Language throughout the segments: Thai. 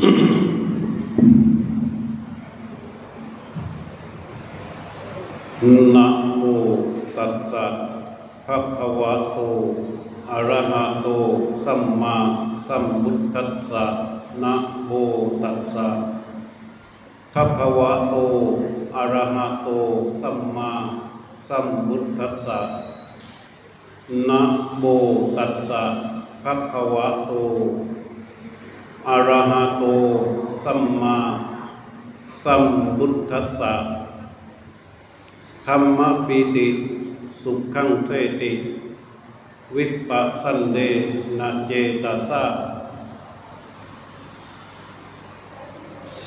นะโมตัสสะภะคะวะโตอะระหะโต สัมมาสัมพุทธัสสะนะโมตัสสะภะคะวะโตอะระหะโต สัมมาสัมพุทธัสสะนะโมตัสสะภะคะวะโต อะระหะโต สัมมาสัมพุทธัสสะธรรมปีติ สุขังเสติ วิปปัสสันเดนะเจตสะ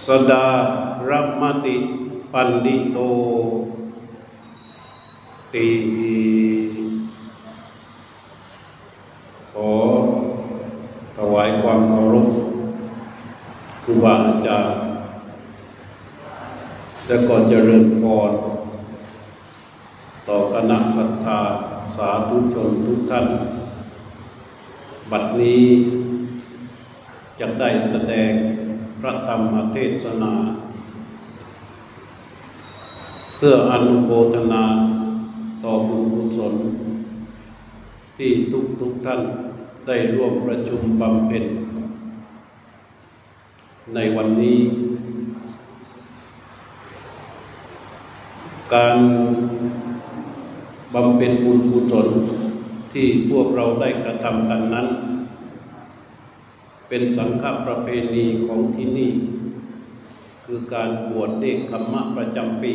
สดารัมมติปันดิโตติขอถวายความเคารพครูบาอาจารย์ และก่อนเจริญพรต่อคณะศรัทธาสาธุชนทุกท่าน บัดนี้จะได้แสดงพระธรรมเทศนา เพื่ออนุโมทนาต่อบุญกุศลที่ทุกทุกท่านได้ร่วมประชุมบำเพ็ญในวันนี้ การบำเพ็ญบุญกุศลที่พวกเราได้กระทำกันนั้น เป็นสังฆประเพณีของที่นี่ คือการบวชเนกขมมะประจำปี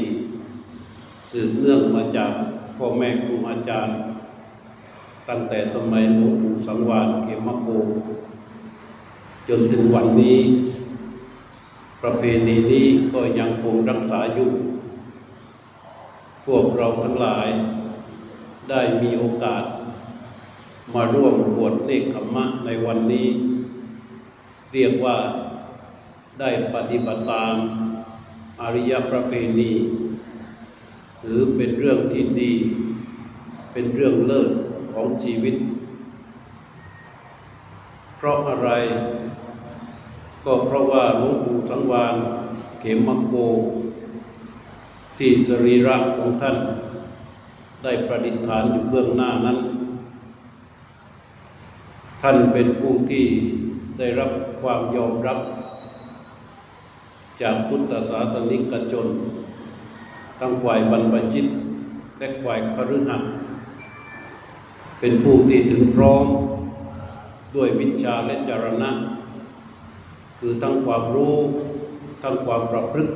สืบเนื่องมาจากพ่อแม่ครูอาจารย์ ตั้งแต่สมัยหลวงปู่สังวานเขมโกจนถึงวันนี้ ประเพณีนี้ก็ยังคงรักษาอยู่ พวกเราทั้งหลาย ได้มีโอกาส มาร่วมบวชเนกขมมะในวันนี้ เรียกว่าได้ปฏิบัติตามอริยประเพณีถือเป็นเรื่องที่ดี เป็นเรื่องเลิศของชีวิต เพราะอะไร ก็เพราะว่าหลวงปู่สังวานเขมโก ที่สรีระของท่านได้ประดิษฐานอยู่เบื้องหน้านั้น ท่านเป็นผู้ที่ได้รับความยอมรับ จากพุทธศาสนิกชนทั้งฝ่ายบรรพชิตและฝ่ายคฤหัสถ์เป็นผู้ที่ถึงพร้อมด้วยวิชาและจารณะ คือทั้งความรู้ ทั้งความประพฤติ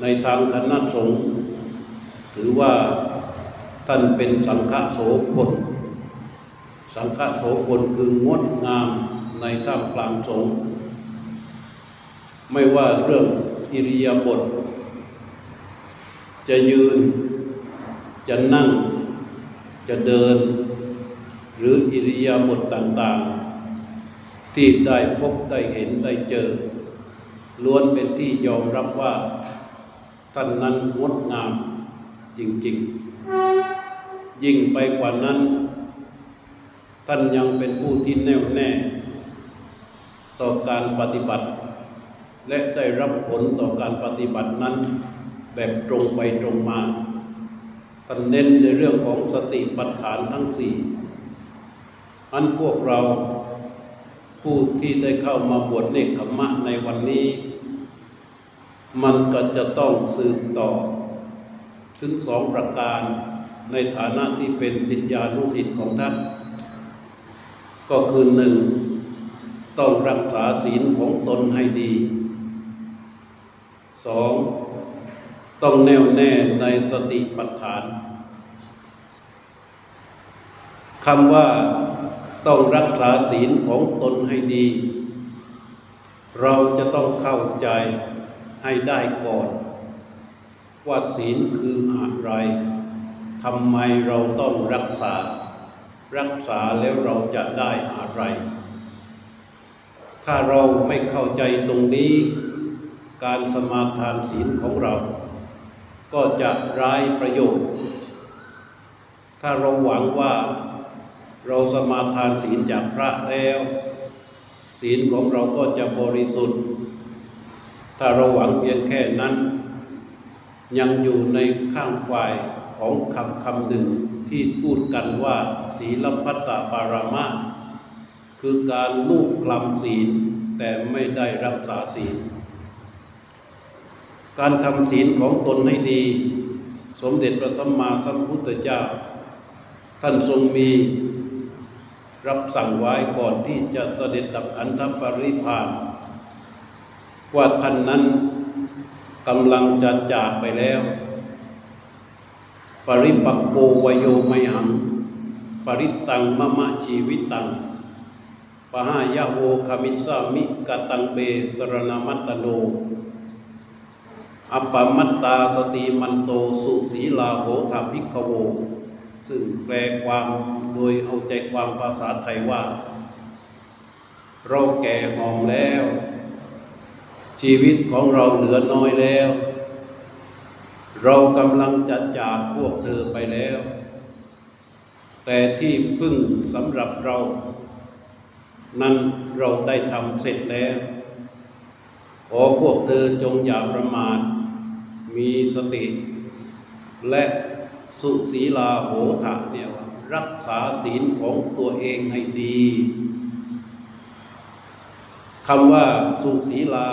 ในทางคณะสงฆ์ถือว่าท่านเป็นสังฆโสพลสังฆโสพลคืองดงามในท่ามกลางสงฆ์ไม่ว่าเรื่องอิริยาบถจะยืน จะนั่ง จะเดิน หรืออิริยาบถต่างๆ ที่ได้พบได้เห็นได้เจอ ล้วนเป็นที่ยอมรับว่า ท่านนั้นงดงามจริงๆ ยิ่งไปกว่านั้น ท่านยังเป็นผู้ที่แน่วแน่ ต่อการปฏิบัติ และได้รับผลต่อการปฏิบัตินั้น แบบตรงไปตรงมา ท่านเน้นในเรื่องของสติปัฏฐานทั้งสี่อันพวกเราผู้ที่ได้เข้ามาบวชเนกขมมะในวันนี้ มันก็จะต้องสืบต่อ ถึงสองประการในฐานะที่เป็นสิทธิานุสิทธิ์ของท่าน ก็คือหนึ่งต้องรักษาศีลของตนให้ดีสองต้องแน่วแน่ในสติปัฏฐานคำว่าต้องรักษาศีลของตนให้ดี เราจะต้องเข้าใจ ให้ได้ก่อน ว่าศีลคืออะไรทำไมเราต้องรักษา รักษาแล้วเราจะได้อะไร ถ้าเราไม่เข้าใจตรงนี้ การสมาทานศีลของเรา ก็จะไร้ประโยชน์ ถ้าเราหวังว่าเราสมาทานศีลจากพระแล้ว ศีลของเราก็จะบริสุทธิ์ ถ้าเราหวังเพียงแค่นั้น ยังอยู่ในข้างฝ่ายของคำคำหนึ่งที่พูดกันว่า ศีลพัตตปารามาคือการลูกกลำศีล แต่ไม่ได้รักษาศีล การทำศีลของตนให้ดี สมเด็จพระสัมมาสัมพุทธเจ้า ท่านทรงมีรับสั่งไว้ก่อนที่จะเสด็จดับขันธปริพาน ว่าท่านนั้นกำลังจะจากไปแล้ว ปริปักโกวโยไมหัง ปริตังมะมะชีวิตังปหายะโวคามิสามิกตังเบสรณมัตตโนอัปปมัตตาสติมันโตสุสีลาโหทาภิกขโว ซึ่งแปลความโดยเอาใจความภาษาไทยว่า เราแก่หอมแล้ว ชีวิตของเราเหลือน้อยแล้ว เรากำลังจะจากพวกเธอไปแล้ว แต่ที่พึ่งสำหรับเรา นั้นเราได้ทำเสร็จแล้ว ขอพวกเธอจงอย่าประมาทมีสติ และสุศีลาโหทะเนี่ยรักษาศีลของตัวเองให้ดีคำว่าสุศีลา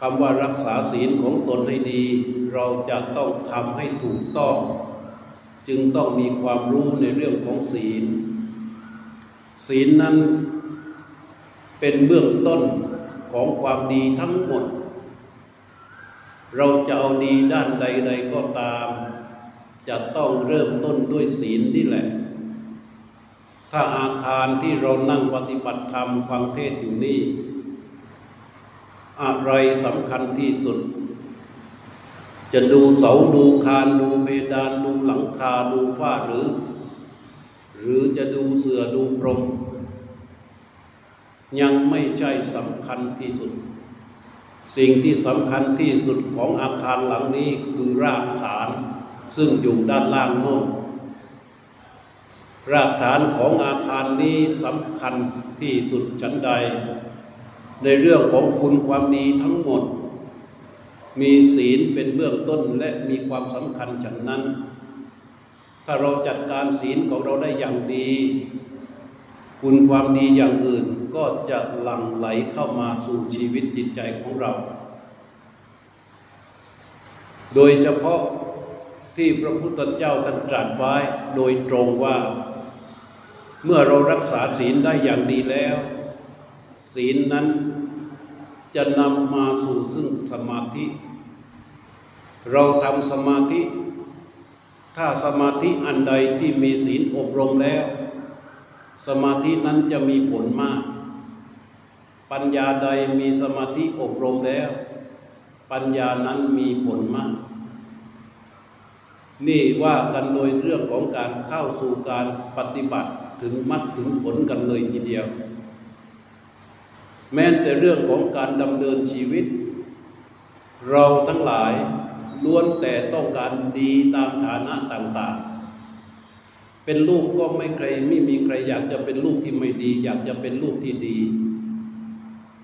คำว่ารักษาศีลของตนให้ดี เราจะต้องทำให้ถูกต้อง จึงต้องมีความรู้ในเรื่องของศีล ศีลนั้นเป็นเบื้องต้นของความดีทั้งหมด เราจะเอาดีด้านใด ๆก็ตาม จะต้องเริ่มต้นด้วยศีลนี่แหละ ถ้าอาคารที่เรานั่งปฏิบัติธรรมฟังเทศอยู่นี่ อะไรสำคัญที่สุด จะดูเสาดูคานดูเพดานดูหลังคาดูฝ้าหรือ หรือจะดูเสือดูพรม ยังไม่ใช่สำคัญที่สุด สิ่งที่สำคัญที่สุดของอาคารหลังนี้คือรากฐาน ซึ่งอยู่ด้านล่างโน้นรากฐานของอาคารนี้สำคัญที่สุดชั้นใด ในเรื่องของคุณความดีทั้งหมด มีศีลเป็นเบื้องต้นและมีความสำคัญฉันนั้น ถ้าเราจัดการศีลของเราได้อย่างดี คุณความดีอย่างอื่นก็จะหลั่งไหลเข้ามาสู่ชีวิตจิตใจของเรา โดยเฉพาะที่พระพุทธเจ้าท่านตรัสไว้โดยตรงว่า เมื่อเรารักษาศีลได้อย่างดีแล้ว ศีลนั้น จะนำมาสู่ซึ่งสมาธิ เราทำสมาธิ ถ้าสมาธิอันใดที่มีศีลอบรมแล้ว สมาธินั้นจะมีผลมาก ปัญญาใดมีสมาธิอบรมแล้ว ปัญญานั้นมีผลมาก นี่ว่ากันโดยเรื่องของการเข้าสู่การปฏิบัติถึงมรรคถึงผลกันเลยทีเดียว แม้แต่เรื่องของการดำเนินชีวิต เราทั้งหลายล้วนแต่ต้องการดีตามฐานะต่างๆ เป็นลูกก็ไม่ใครไม่มีใครอยากจะเป็นลูกที่ไม่ดี อยากจะเป็นลูกที่ดี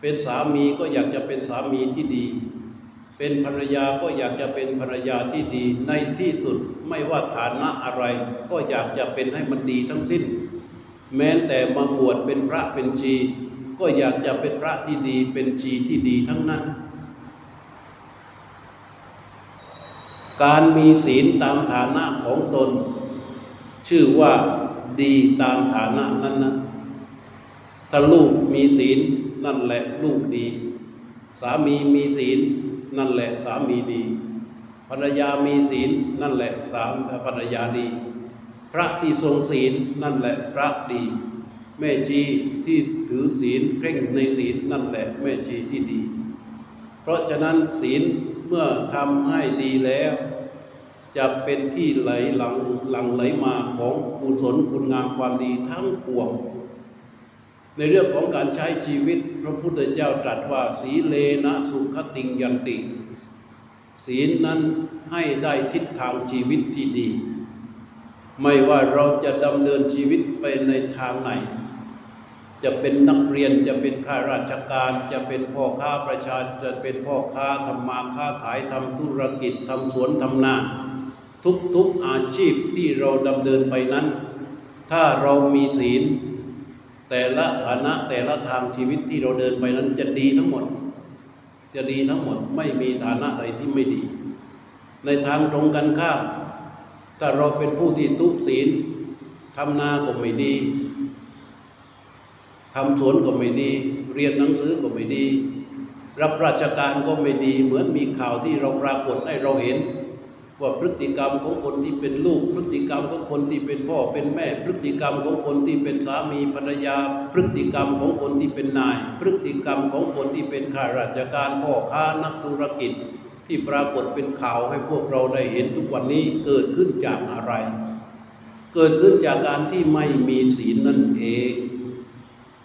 เป็นสามีก็อยากจะเป็นสามีที่ดี เป็นภรรยาก็อยากจะเป็นภรรยาที่ดี ในที่สุดไม่ว่าฐานะอะไร ก็อยากจะเป็นให้มันดีทั้งสิ้น แม้แต่มาบวชเป็นพระเป็นชี ก็อยากจะเป็นพระที่ดีเป็นชีที่ดีทั้งนั้น การมีศีลตามฐานะของตน ชื่อว่าดีตามฐานะนั้นนะถ้าลูกมีศีลนั่นแหละลูกดี สามีมีศีลนั่นแหละสามีดีภรรยามีศีลนั่นแหละสามภรรยาดี พระที่ทรงศีลนั่นแหละพระดี แม่ชีที่ถือศีลเคร่งในศีลนั่นแหละแม่ชีที่ดี เพราะฉะนั้นศีลเมื่อทำให้ดีแล้ว จะเป็นที่ไหลหลังหลังไหลมาของกุศลคุณงามความดีทั้งปวงในเรื่องของการใช้ชีวิตพระพุทธเจ้าตรัสว่า สีเลนะสุขติงยันติ ศีลนั้นให้ได้ทิศทางชีวิตที่ดี ไม่ว่าเราจะดำเนินชีวิตไปในทางไหน จะเป็นนักเรียนจะเป็นข้าราชการ จะเป็นพ่อค้าประชาจะเป็นพ่อค้าทำมาค้าขายทำธุรกิจทำสวนทำนาทุกๆอาชีพที่เราดำเนินไปนั้น ถ้าเรามีศีล แต่ละฐานะแต่ละทางชีวิตที่เราเดินไปนั้นจะดีทั้งหมด จะดีทั้งหมดไม่มีฐานะใดที่ไม่ดี ในทางตรงกันข้ามถ้าเราเป็นผู้ที่ทุศีลทำนาก็ไม่ดี ทำสวนก็ไม่ดี เรียนหนังสือก็ไม่ดี รับราชการก็ไม่ดี เหมือนมีข่าวที่เราปรากฏให้เราเห็น ว่าพฤติกรรมของคนที่เป็นลูก พฤติกรรมของคนที่เป็นพ่อเป็นแม่ พฤติกรรมของคนที่เป็นสามีภรรยา พฤติกรรมของคนที่เป็นนาย พฤติกรรมของคนที่เป็นข้าราชการพ่อค้านักธุรกิจ ที่ปรากฏเป็นข่าวให้พวกเราได้เห็นทุกวันนี้เกิดขึ้นจากอะไร เกิดขึ้นจากการที่ไม่มีศีลนั่นเอง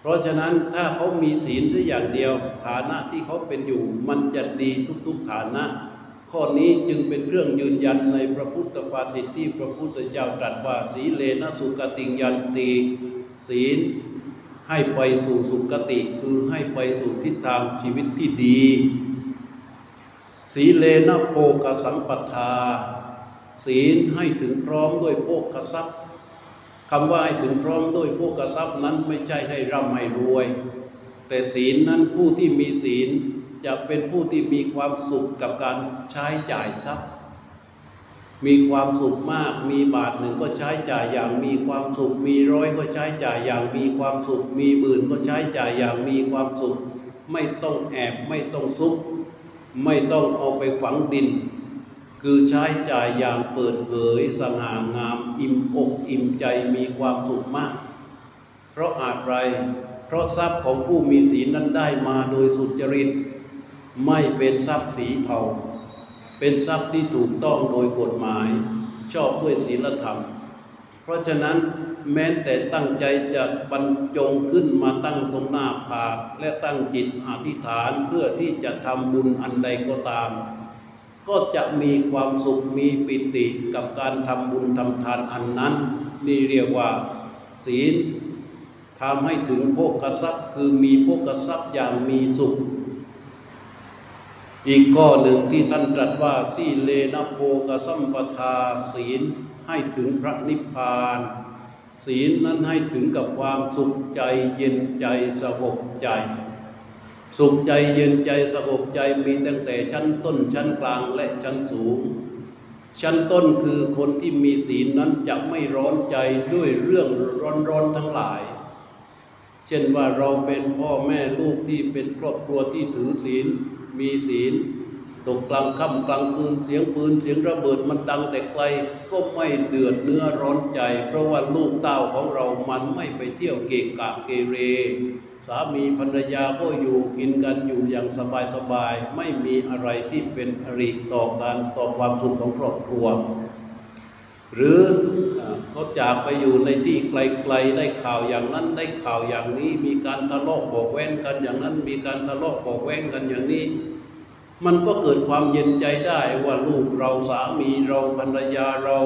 เพราะฉะนั้นถ้าเขามีศีลสักอย่างเดียว ฐานะที่เขาเป็นอยู่มันจะดีทุกๆฐานะ ข้อนี้จึงเป็นเรื่องยืนยันในพระพุทธภาษิตที่พระพุทธเจ้าตรัสว่าสีเลนะสุกติยันตีศีลให้ไปสู่สุกติคือให้ไปสู่ทิศทางชีวิตที่ดี สีเลนะโภกสัมปทา ศีลให้ถึงพร้อมด้วยโภคทรัพย์ คำว่าให้ถึงพร้อมด้วยโภคทรัพย์นั้นไม่ใช่ให้ร่ำให้รวย แต่ศีลนั้นผู้ที่มีศีลจะเป็นผู้ที่มีความสุขกับการใช้จ่ายทรัพย์มีความสุขมาก มีบาทหนึ่งก็ใช้จ่ายอย่างมีความสุข มีร้อยก็ใช้จ่ายอย่างมีความสุข มีหมื่นก็ใช้จ่ายอย่างมีความสุข ไม่ต้องแอบไม่ต้องซุก ไม่ต้องเอาไปฝังดิน คือใช้จ่ายอย่างเปิดเผยสง่างาม อิ่มอกอิ่มใจมีความสุขมาก เพราะอาจไร เพราะทรัพย์ของผู้มีศีลนั้นได้มาโดยสุจริต ไม่เป็นทรัพย์สีเทาเป็นทรัพย์ที่ถูกต้องโดยกฎหมาย ชอบด้วยศีลธรรม เพราะฉะนั้นแม้แต่ตั้งใจจะบรรจงขึ้นมาตั้งตรงหน้าผากและตั้งจิตอธิษฐานเพื่อที่จะทำบุญอันใดก็ตาม ก็จะมีความสุขมีปิติกับการทำบุญทำทานอันนั้น นี่เรียกว่าศีลทำให้ถึงโภคทรัพย์คือมีโภคทรัพย์อย่างมีสุข อีกข้อหนึ่งที่ท่านตรัสว่าสีเลนะโภกสัมปทาศีลให้ถึงพระนิพพาน ศีลนั้นให้ถึงกับความสุขใจเย็นใจสงบใจ สุขใจเย็นใจสงบใจมีตั้งแต่ชั้นต้นชั้นกลางและชั้นสูง ชั้นต้นคือคนที่มีศีลนั้นจะไม่ร้อนใจด้วยเรื่องร้อนๆทั้งหลาย เช่นว่าเราเป็นพ่อแม่ลูกที่เป็นครอบครัวที่ถือศีลมีศีล ตกกลางค่ำกลางคืนเสียงปืนเสียงระเบิดมันดังแต่ไกล ก็ไม่เดือดเนื้อร้อนใจ เพราะว่าลูกเต้าของเรามันไม่ไปเที่ยวเกะกะเกเร สามีภรรยาก็อยู่กินกันอยู่อย่างสบายสบายๆไม่มีอะไรที่เป็นอริต่อการต่อความสุขของครอบครัว หรือเขาจากไปอยู่ในที่ไกลๆได้ข่าวอย่างนั้นได้ข่าวอย่างนี้ มีการทะเลาะเบอกแว้งกันอย่างนั้น มีการทะเลาะเบอกแว้งกันอย่างนี้ มันก็เกิดความเย็นใจได้ว่าลูกเราสามีเราภรรยาเรา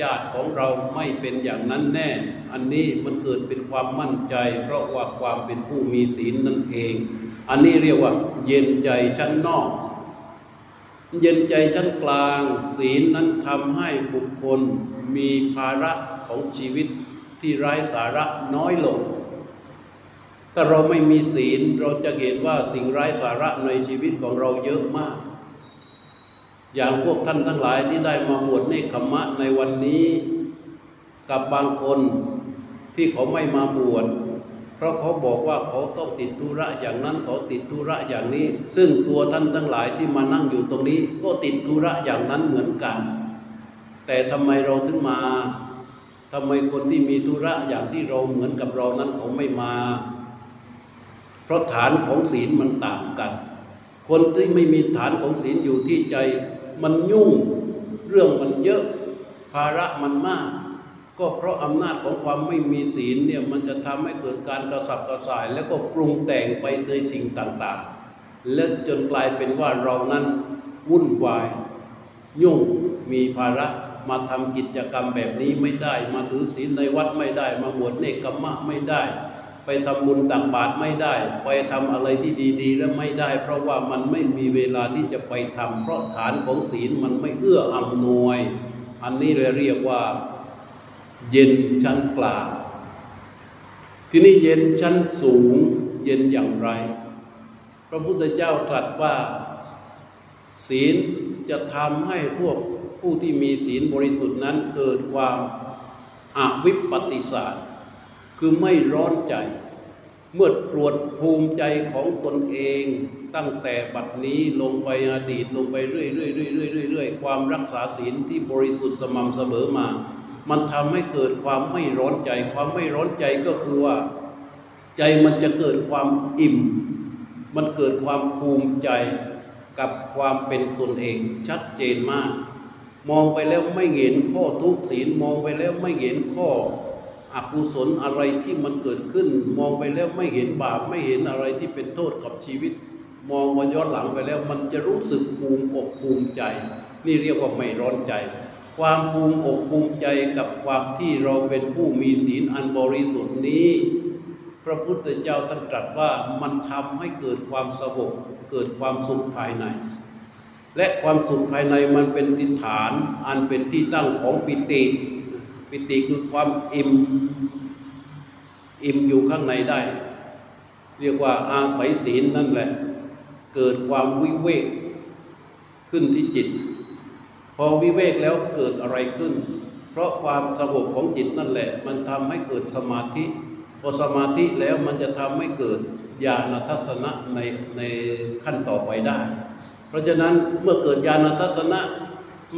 ญาติของเราไม่เป็นอย่างนั้นแน่ อันนี้มันเกิดเป็นความมั่นใจ เพราะว่าความเป็นผู้มีศีลนั่นเอง อันนี้เรียกว่า เย็นใจชั้นนอก เย็นใจชั้นกลาง ศีลนั้นทำให้บุคคลมีภาระของชีวิตที่ไร้สาระน้อยลง ถ้าเราไม่มีศีลเราจะเห็นว่าสิ่งไร้สาระในชีวิตของเราเยอะมาก อย่างพวกท่านทั้งหลายที่ได้มาบวชเนคขมมะในวันนี้ กับบางคนที่เขาไม่มาบวชเพราะเขาบอกว่าเขาต้องติดธุระอย่างนั้นเขาติดธุระอย่างนี้ ซึ่งตัวท่านทั้งหลายที่มานั่งอยู่ตรงนี้ ก็ติดธุระอย่างนั้นเหมือนกัน แต่ทำไมเราถึงมาทำไมคนที่มีธุระอย่างที่เราเหมือนกับเรานั้นเขาไม่มา เพราะฐานของศีลมันต่างกัน คนที่ไม่มีฐานของศีลอยู่ที่ใจมันยุ่งเรื่องมันเยอะภาระมันมาก ก็เพราะอำนาจของความไม่มีศีลเนี่ยมันจะทำให้เกิดการกระสับกระส่าย แล้วก็ปรุงแต่งไปในสิ่งต่างๆ และจนกลายเป็นว่าเรานั้นวุ่นวาย ยุ่งมีภาระมาทำกิจกรรมแบบนี้ไม่ได้ มาถือศีลในวัดไม่ได้ มาบวชเนกขมมะไม่ได้ ไปทำบุญตักบาตรไม่ได้ ไปทำอะไรที่ดีๆ แล้วไม่ได้ เพราะว่ามันไม่มีเวลาที่จะไปทำเพราะฐานของศีลมันไม่เอื้ออำนวย อันนี้เลยเรียกว่า เย็นชั้นกลางที่นี้เย็นชั้นสูงเย็นอย่างไร พระพุทธเจ้าตรัสว่า ศีลจะทำให้พวกผู้ที่มีศีลบริสุทธิ์นั้นเกิดความอวิปปติสาร คือไม่ร้อนใจ เมื่อตรวจภูมิใจของตนเองตั้งแต่บัดนี้ลงไปอดีตลงไปเรื่อยๆเรื่อยๆเรื่อยๆความรักษาศีลที่บริสุทธิ์สม่ำเสมอมา มันทำให้เกิดความไม่ร้อนใจ ความไม่ร้อนใจก็คือว่า ใจมันจะเกิดความอิ่ม มันเกิดความภูมิใจกับความเป็นตนเองชัดเจนมาก มองไปแล้วไม่เห็นข้อทุกศีลมองไปแล้วไม่เห็นข้อ อกุศลอะไรที่มันเกิดขึ้น มองไปแล้วไม่เห็นบาปไม่เห็นอะไรที่เป็นโทษกับชีวิต มองมาย้อนหลังไปแล้ว มันจะรู้สึกภูมิอกภูมิใจ นี่เรียกว่าไม่ร้อนใจ ความภูมิอกภูมิใจกับความที่เราเป็นผู้มีศีลอันบริสุทธิ์นี้ พระพุทธเจ้าท่านตรัสว่ามันทำให้เกิดความสงบเกิดความสุขภายใน และความสุขภายในมันเป็นติฐานอันเป็นที่ตั้งของปิติ ปิติคือความอิ่ม อิ่มอยู่ข้างในได้ เรียกว่าอาศัยศีลนั่นแหละ เกิดความวิเวกขึ้นที่จิต พอวิเวกแล้วเกิดอะไรขึ้น เพราะความสงบของจิตนั่นแหละ มันทำให้เกิดสมาธิ พอสมาธิแล้วมันจะทำให้เกิดญาณทัศนะในในขั้นต่อไปได้ เพราะฉะนั้นเมื่อเกิดญาณทัศนะ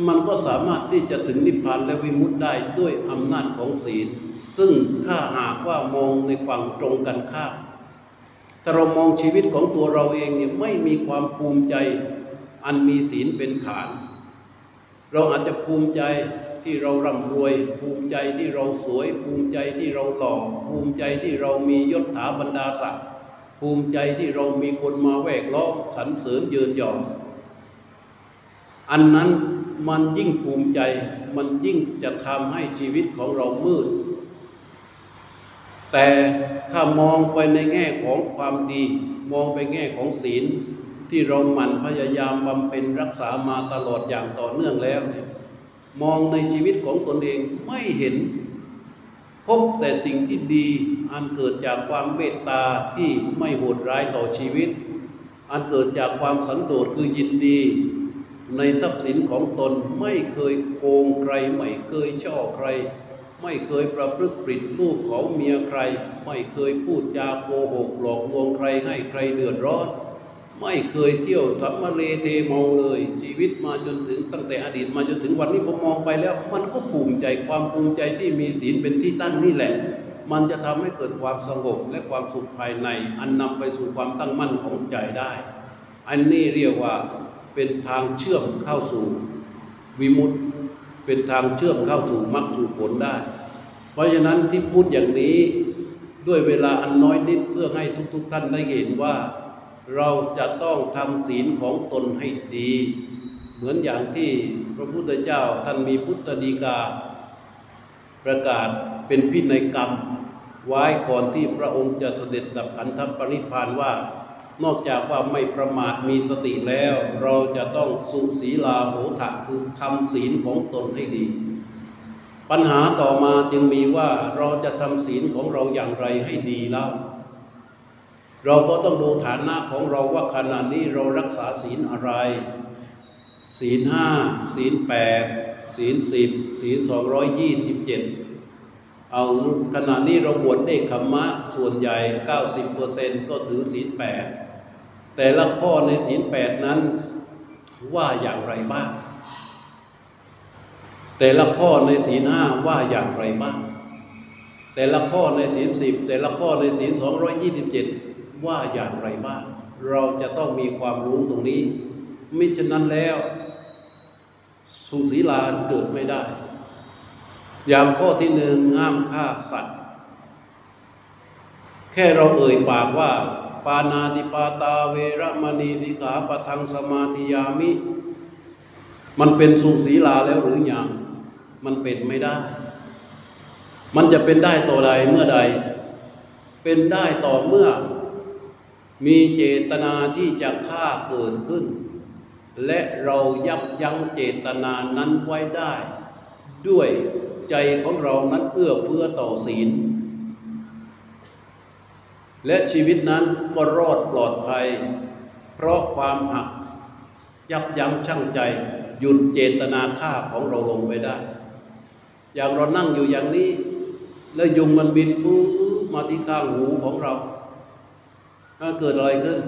มันก็สามารถที่จะถึงนิพพานและวิมุตติได้ด้วยอำนาจของศีล ซึ่งถ้าหากว่ามองในฝั่งตรงกันข้ามถ้าเรามองชีวิตของตัวเราเองเนี่ยไม่มีความภูมิใจอันมีศีลเป็นฐาน เราอาจจะภูมิใจที่เราร่ำรวย ภูมิใจที่เราสวย ภูมิใจที่เราหล่อภูมิใจที่เรามียศถาบรรดาศักดิ์ภูมิใจที่เรามีคนมาแวกล้อมสรรเสริญเยินยอ อันนั้นมันยิ่งภูมิใจ มันยิ่งจะทำให้ชีวิตของเรามืด แต่ถ้ามองไปในแง่ของความดี มองไปแง่ของศีล ที่เราหมั่นพยายามบำเพ็ญรักษามาตลอดอย่างต่อเนื่องแล้วเนี่ยมองในชีวิตของตนเองไม่เห็น พบแต่สิ่งที่ดี อันเกิดจากความเมตตาที่ไม่โหดร้ายต่อชีวิต อันเกิดจากความสันโดษคือยินดี ในทรัพย์สินของตนไม่เคยโกงใคร ไม่เคยช่อใคร ไม่เคยประพฤติปิดลูกเขาเมียใคร ไม่เคยพูดจาโกหกหลอกลวงใครให้ใครเดือดร้อน ไม่เคยเที่ยวสัมมาเลเทเมาเลย ชีวิตมาจนถึงตั้งแต่อดีตมาจนถึงวันนี้ผมมองไปแล้ว มันก็ภูมิใจความภูมิใจที่มีศีลเป็นที่ตั้งนี่แหละ มันจะทำให้เกิดความสงบและความสุขภายใน อันนำไปสู่ความตั้งมั่นของใจได้ อันนี้เรียกว่า เป็นทางเชื่อมเข้าสู่วิมุตติเป็นทางเชื่อมเข้าสู่มรรคสู่ผลได้ เพราะฉะนั้นที่พูดอย่างนี้ด้วยเวลาอันน้อยนิดเพื่อให้ทุกๆทท่านได้เห็นว่า เราจะต้องทำศีลของตนให้ดี เหมือนอย่างที่พระพุทธเจ้าท่านมีพุทธดีกา ประกาศเป็นพินัยกรรม ไว้ก่อนที่พระองค์จะเสด็จดับขันธปรินิพพานว่า นอกจากว่าไม่ประมาทมีสติแล้ว เราจะต้องสุศีลาโหถะคือทำศีลของตนให้ดี ปัญหาต่อมาจึงมีว่าเราจะทำศีลของเราอย่างไรให้ดีแล้วเราก็ต้องดูฐานะของเราว่าขณะนี้เรารักษาศีลอะไร ศีลห้าศีลแปดศีลสิบศีลสองร้อยยี่สิบเจ็ดเอาขณะนี้เราบวชเนคขมมะส่วนใหญ่ 90%ก็ถือศีลแปด แต่ละข้อในศีลแปดนั้นว่าอย่างไรบ้าง แต่ละข้อในศีลห้าว่าอย่างไรบ้าง แต่ละข้อในศีลสิบแต่ละข้อในศีลสองร้อยยี่สิบเจ็ดว่าอย่างไรบ้าง เราจะต้องมีความรู้ตรงนี้ มิฉะนั้นแล้ว สุศีลาเกิดไม่ได้ อย่างข้อที่หนึ่งห้ามฆ่าสัตว์ แค่เราเอ่ยปากว่า ปานาติปาตาเวรมณีสิกขาปทังสมาธิยามิ มันเป็นสุศีลาแล้วหรือยังมันเป็นไม่ได้ มันจะเป็นได้ต่อใดเมื่อใดเเป็นได้ต่อเมื่อ มีเจตนาที่จะฆ่าเกิดขึ้น และเรายับยั้งเจตนานั้นไว้ได้ ด้วยใจของเรานั้นเอื้อเฟื้อต่อศีล และชีวิตนั้นก็รอดปลอดภัย เพราะความหัก ยับยั้งชั่งใจ หยุดเจตนาฆ่าของเราลงไปได้ อย่างเรานั่งอยู่อย่างนี้ แล้วยุงมันบินปุ๊มาที่ข้างหูของเราถ้าเกิดอะไรขึ้น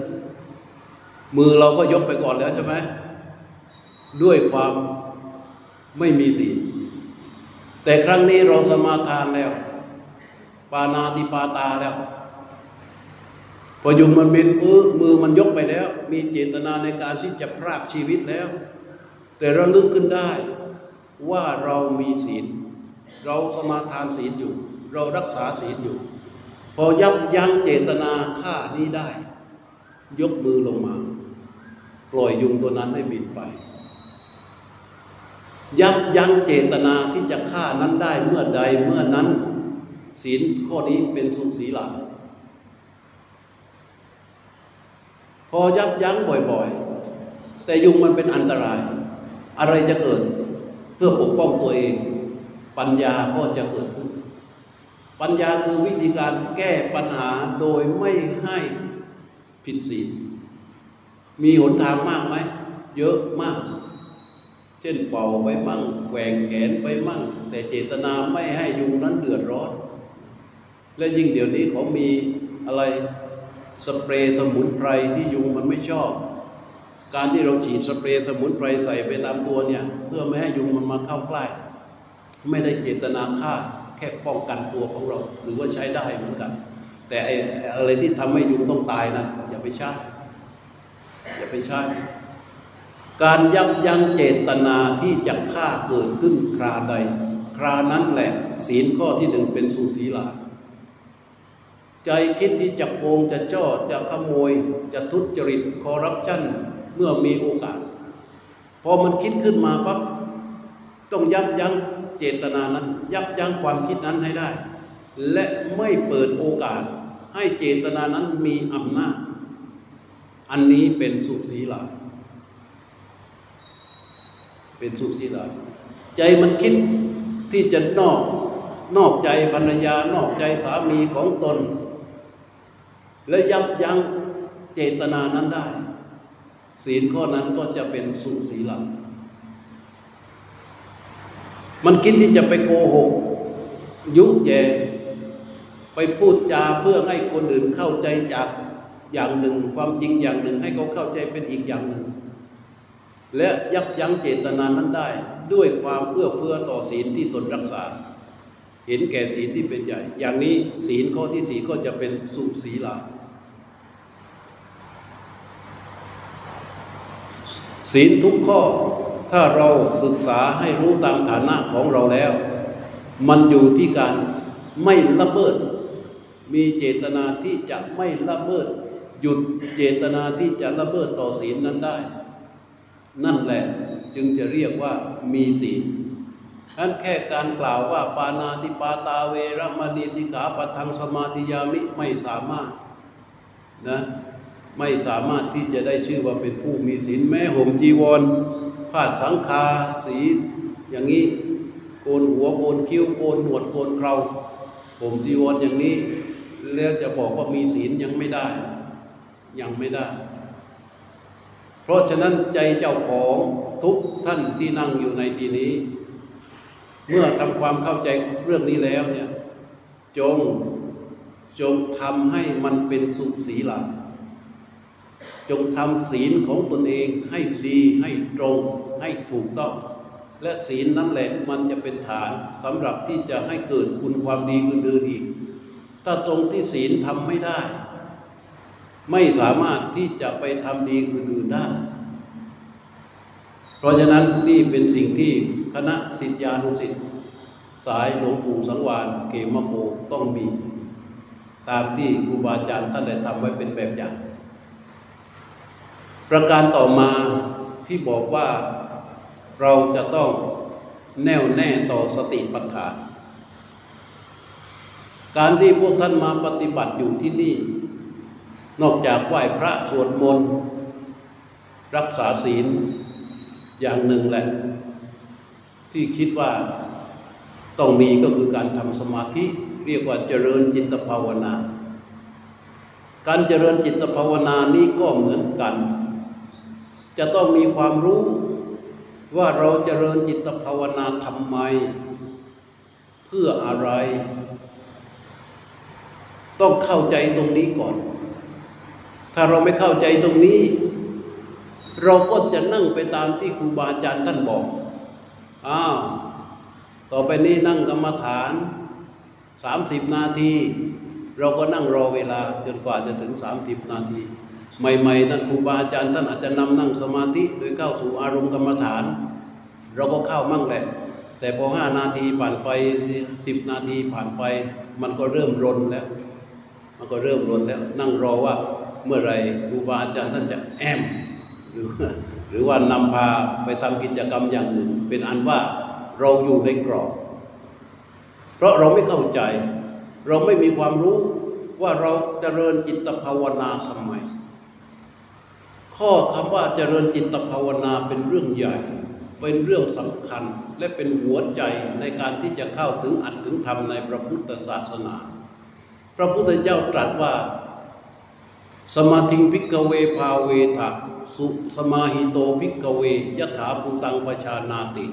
มือเราก็ยกไปก่อนแล้วใช่ไหมด้วยความไม่มีศีลแต่ครั้งนี้เราสมาทานแล้ว ปานาติปาตาแล้ว พอยุงมันบินปื้อมือมันยกไปแล้ว มีเจตนาในการที่จะพรากชีวิตแล้ว แต่เราลึกขึ้นได้ว่าเรามีศีล เราสมาทานศีลอยู่ เรารักษาศีลอยู่ พอยับยั้งเจตนาฆ่านี้ได้ ยกมือลงมา ปล่อยยุงตัวนั้นให้บินไป ยับยั้งเจตนาที่จะฆ่านั้นได้เมื่อใดเมื่อนั้น ศีลข้อนี้เป็นสุศีลา พอยับยั้งบ่อยๆ แต่ยุงมันเป็นอันตราย อะไรจะเกิดเพื่อปกป้องตัวเอง ปัญญาก็จะเกิดขึ้น ปัญญาคือวิธีการแก้ปัญหาโดยไม่ให้ผิดศีลมีหนทางมากไหม เยอะมาก เช่นเป่าไปมั่งแหว่งแขนไปมั่ง แต่เจตนาไม่ให้ยุงนั้นเดือดร้อน และยิ่งเดี๋ยวนี้เขามีอะไร สเปรย์สมุนไพรที่ยุงมันไม่ชอบ การที่เราฉีดสเปรย์สมุนไพรใส่ไปตามตัวเนี่ย เพื่อไม่ให้ยุงมันมาเข้าใกล้ ไม่ได้เจตนาฆ่าแค่ป้องกันตัวของเราถือว่าใช้ได้เหมือนกัน แต่ไออะไรที่ทำให้ยุงต้องตายนะอย่าไปใช้อย่าไปใช้การยับยั้งเจตนาที่จะฆ่าเกิดขึ้นคราใด ครานั้นแหละ ศีลข้อที่หนึ่งเป็นสุศีลา ใจคิดที่จะโกงจะจ้อจะขโมย จะทุจริตคอร์รัปชันเมื่อมีโอกาส พอมันคิดขึ้นมาปั๊บต้องยับยั้งเจตนานั้น ยับยั้งความคิดนั้นให้ได้ และไม่เปิดโอกาส ให้เจตนานั้นมีอำนาจ อันนี้เป็นสุศีหลาเป็นสุศีหลาใจมันคิดที่จะนอกนอกใจภรรยานอกใจสามีของตน และยับยั้งเจตนานั้นได้ ศีลข้อนั้นก็จะเป็นสุศีลามันคิดที่จะไปโกหก ยุแย่ไปพูดจาเพื่อให้คนอื่นเข้าใจจากอย่างหนึ่ง ความจริงอย่างหนึ่งให้เขาเข้าใจเป็นอีกอย่างหนึ่ง และยับยั้งเจตนานั้นได้ ด้วยความเพื่อเพื่อต่อศีลที่ตนรักษา เห็นแก่ศีลที่เป็นใหญ่ อย่างนี้ศีลข้อที่สี่ก็จะเป็นสุศีลา ศีลทุกข้อถ้าเราศึกษาให้รู้ตามฐานะของเราแล้ว มันอยู่ที่การไม่ละเมิด มีเจตนาที่จะไม่ละเมิด หยุดเจตนาที่จะละเมิดต่อศีลนั้นได้ นั่นแหละจึงจะเรียกว่ามีศีลนั้นแค่การกล่าวว่าปานาติปาตาเวรมณีสิกขาปัทังสมาธิยามิไม่สามารถนะ ไม่สามารถที่จะได้ชื่อว่าเป็นผู้มีศีลแม้ห่มจีวรผ้าสังคาสีอย่างนี้โกนหัวโกนคิ้วโกนหนวดโกนเคราห่มจีวรอย่างนี้ แล้วจะบอกว่ามีศีลยังไม่ได้ ยังไม่ได้ เพราะฉะนั้นใจเจ้าของทุกท่านที่นั่งอยู่ในที่นี้ เมื่อทำความเข้าใจเรื่องนี้แล้วเนี่ยจงจงทำให้มันเป็นสุศีลา จงทำศีลของตนเองให้ดีให้ตรงให้ถูกต้อง และศีลนั้นแหละมันจะเป็นฐานสำหรับที่จะให้เกิดคุณความดีอื่นๆอีก ถ้าตรงที่ศีลทำไม่ได้ ไม่สามารถที่จะไปทำดีอื่นๆได้ เพราะฉะนั้นนี่เป็นสิ่งที่คณะสิทธิานุสิทธิ์สายหลวงปู่สังวานเกมโกต้องมี ตามที่ครูบาอาจารย์ท่านได้ทำไว้เป็นแบบอย่าง ประการต่อมาที่บอกว่าเราจะต้องแน่วแน่ต่อสติปัฏฐานการที่พวกท่านมาปฏิบัติอยู่ที่นี่ นอกจากไหว้พระสวดมนต์รักษาศีลอย่างหนึ่งแหละ ที่คิดว่าต้องมีก็คือการทำสมาธิเรียกว่าเจริญจิตภาวนา การเจริญจิตภาวนานี้ก็เหมือนกัน จะต้องมีความรู้ว่าเราเจริญจิตภาวนาทำไม เพื่ออะไร ต้องเข้าใจตรงนี้ก่อน ถ้าเราไม่เข้าใจตรงนี้ เราก็จะนั่งไปตามที่ครูบาอาจารย์ท่านบอกอ้าวต่อไปนี้นั่งกรรมฐานสามสิบนาที เราก็นั่งรอเวลาจนกว่าจะถึงสามสิบนาที ใหม่ๆนั้นครูบาอาจารย์ท่านอาจจะนำนั่งสมาธิโดยเข้าสู่อารมณ์กรรมฐาน เราก็เข้ามั่งแหละ แต่พอห้านาทีผ่านไปสิบนาทีผ่านไป มันก็เริ่มรนแล้ว มันก็เริ่มรนแล้ว นั่งรอว่าเมื่อไรครูบาอาจารย์ท่านจะแอมหรือหรือว่านำพาไปทำกิจกรรมอย่างอื่น เป็นอันว่าเราอยู่ในกรอบ เพราะเราไม่เข้าใจ เราไม่มีความรู้ว่าเราจเจริญจิตภาวนาทำไม ข้อคำว่าเจริญจิตภาวนาเป็นเรื่องใหญ่ เป็นเรื่องสำคัญและเป็นหัวใจในการที่จะเข้าถึงอัดถึงธรรมในพระพุทธศาสนา พระพุทธเจ้าตรัสว่า สมาธิงพิกเวภาเวทะสุสมาหิโตพิกเวยถาภูตังปชานาติ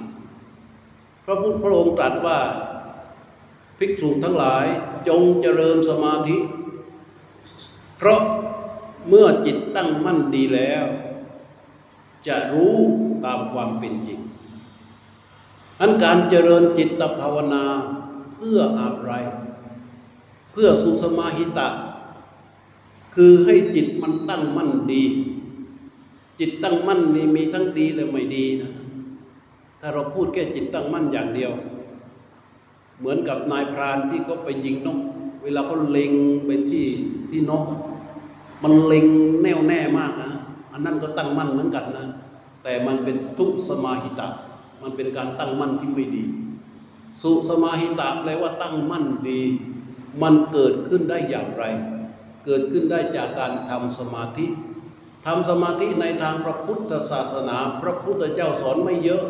พระพุทธพระองค์ตรัสว่าภิกษุทั้งหลายจงเจริญสมาธิ เพราะ เมื่อจิตตั้งมั่นดีแล้ว จะรู้ตามความเป็นจริงอันการเจริญจิตภาวนาเพื่ออะไร เพื่อสุสมาหิตะ คือให้จิตมันตั้งมั่นดี จิตตั้งมั่นนี่มีทั้งดีและไม่ดีนะ ถ้าเราพูดแค่จิตตั้งมั่นอย่างเดียว เหมือนกับนายพรานที่เขาไปยิงนก เวลาเขาเล็งไปที่ที่นก มันเล็งแน่วแน่มากนะอันนั้นก็ตั้งมั่นเหมือนกันนะ แต่มันเป็นทุกสมาหิตะ มันเป็นการตั้งมั่นที่ไม่ดี สุสมาหิตะแปลว่าตั้งมั่นดี มันเกิดขึ้นได้อย่างไร เกิดขึ้นได้จากการทำสมาธิทำสมาธิในทางพระพุทธศาสนา พระพุทธเจ้าสอนไม่เยอะ